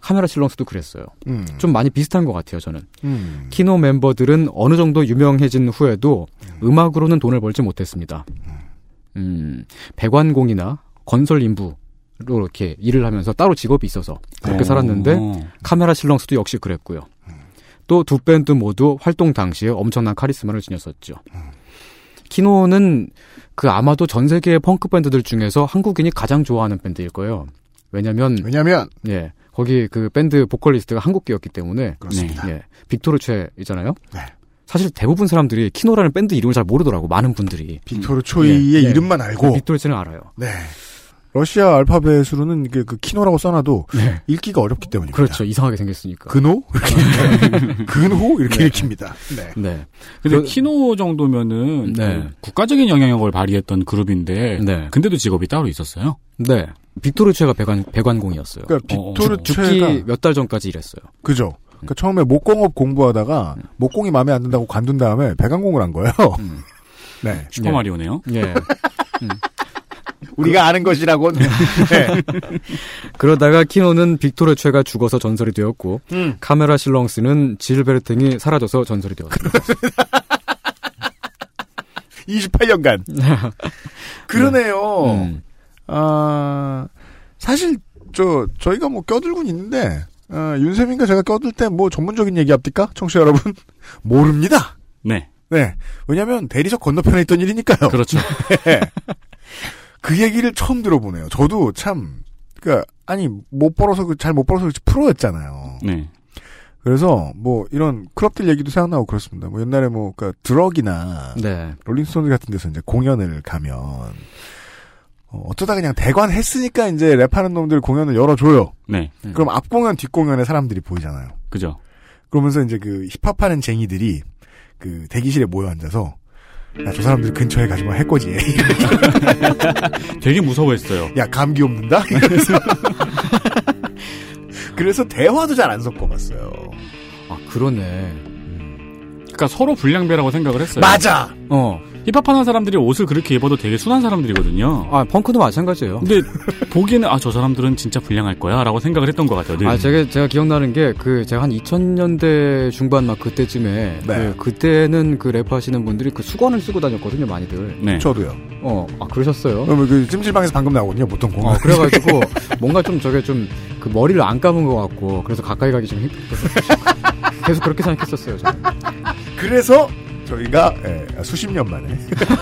Camera Silens도 그랬어요. 음. 좀 많이 비슷한 것 같아요, 저는. 음. 키노 멤버들은 어느 정도 유명해진 후에도 음 악으로는 돈을 벌지 못했습니다. 음, 배관공이나 건설 인부, 로 이렇게 일을 하면서 따로 직업이 있어서 그렇게 오. 살았는데 카메라 실렁스도 역시 그랬고요. 또 두 밴드 모두 활동 당시에 엄청난 카리스마를 지녔었죠. 키노는 그 아마도 전 세계의 펑크 밴드들 중에서 한국인이 가장 좋아하는 밴드일 거예요. 왜냐면 왜냐면 예 거기 그 밴드 보컬리스트가 한국계였기 때문에 그렇습니다. 예 빅토르 최 있잖아요. 네. 사실 대부분 사람들이 키노라는 밴드 이름을 잘 모르더라고 많은 분들이 빅토르 초이의 예, 예. 이름만 알고 빅토르 최는 알아요. 네. 러시아 알파벳으로는 이게 그 키노라고 써놔도 읽기가 어렵기 때문입니다. 그렇죠 이상하게 생겼으니까. 근호 이렇게 근호 이렇게 네. 읽힙니다. 네. 네. 근데 그- 키노 정도면은 네. 그 국가적인 영향력을 발휘했던 그룹인데 네. 근데도 직업이 따로 있었어요. 네. 빅토르 최가 배관 배관공이었어요. 그러니까 어, 빅토르 죽- 최가 죽기 몇달 전까지 일했어요. 그죠. 그러니까 처음에 목공업 공부하다가 목공이 마음에 안 든다고 관둔 다음에 배관공을 한 거예요. 네. 슈퍼마리오네요. 예. 우리가 아는 것이라고. 네. 그러다가 키노는 빅토르 최가 죽어서 전설이 되었고 음. 카메라 실렁스는 질베르탱이 사라져서 전설이 되었습니다. 28년간. 그러네요. 음. 아, 사실, 저, 저희가 뭐 껴들곤 있는데, 어, 윤세민과 제가 껴들 때 뭐 전문적인 얘기 합니까? 청취자 여러분? 모릅니다. 네. 네. 왜냐면 대리석 건너편에 있던 일이니까요. 그렇죠. 네. 그 얘기를 처음 들어보네요. 저도 참, 그니까, 아니, 못 벌어서, 잘 못 벌어서 그렇지 프로였잖아요. 네. 그래서, 뭐, 이런 클럽들 얘기도 생각나고 그렇습니다. 뭐, 옛날에 뭐, 그니까, 드럭이나, 네. 롤링스톤즈 같은 데서 이제 공연을 가면, 어, 어쩌다 그냥 대관 했으니까 이제 랩하는 놈들 공연을 열어줘요. 네. 그럼 앞 공연, 뒷 공연에 사람들이 보이잖아요. 그죠. 그러면서 이제 그 힙합하는 쟁이들이 그 대기실에 모여 앉아서 야, 저 사람들 근처에 가지마 할 거지. 되게 무서워했어요. 야, 감기 옮는다? 이러면서. 그래서 대화도 잘 안 섞어봤어요. 아, 그러네. 그러니까 서로 불량배라고 생각을 했어요. 맞아! 어. 힙합하는 사람들이 옷을 그렇게 입어도 되게 순한 사람들이거든요. 아, 펑크도 마찬가지예요. 근데 보기에는 아 저 사람들은 진짜 불량할 거야라고 생각을 했던 것 같아요. 늘. 아, 제가, 제가 기억나는 게, 그, 제가 한 2000년대 중반 막 그때쯤에, 네. 그, 그때는 그 랩 하시는 분들이 그 수건을 쓰고 다녔거든요, 많이들. 네. 저도요. 어, 아, 그러셨어요? 그러면 그 찜질방에서 방금 나오거든요, 보통 공연. 어, 그래가지고, 뭔가 좀 저게 좀, 그 머리를 안 감은 것 같고, 그래서 가까이 가기 좀 힘들어서. 계속 그렇게 생각했었어요, 저는. 그래서 저희가 예, 수십 년 만에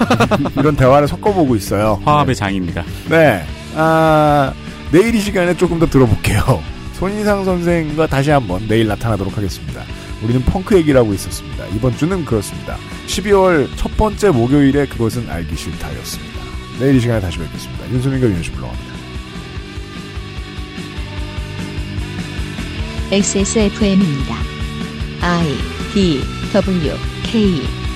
이런 대화를 섞어보고 있어요. 화합의 장입니다. 네. 아, 내일 이 시간에 조금 더 들어볼게요. 손희상 선생과 다시 한번 내일 나타나도록 하겠습니다. 우리는 펑크 얘기를 하고 있었습니다. 이번 주는 그렇습니다. 12월 첫 번째 목요일에 그것은 알기 싫다였습니다. 내일 이 시간에 다시 뵙겠습니다. 윤수민과 윤수 불러갑니다. XSFM입니다. I D W K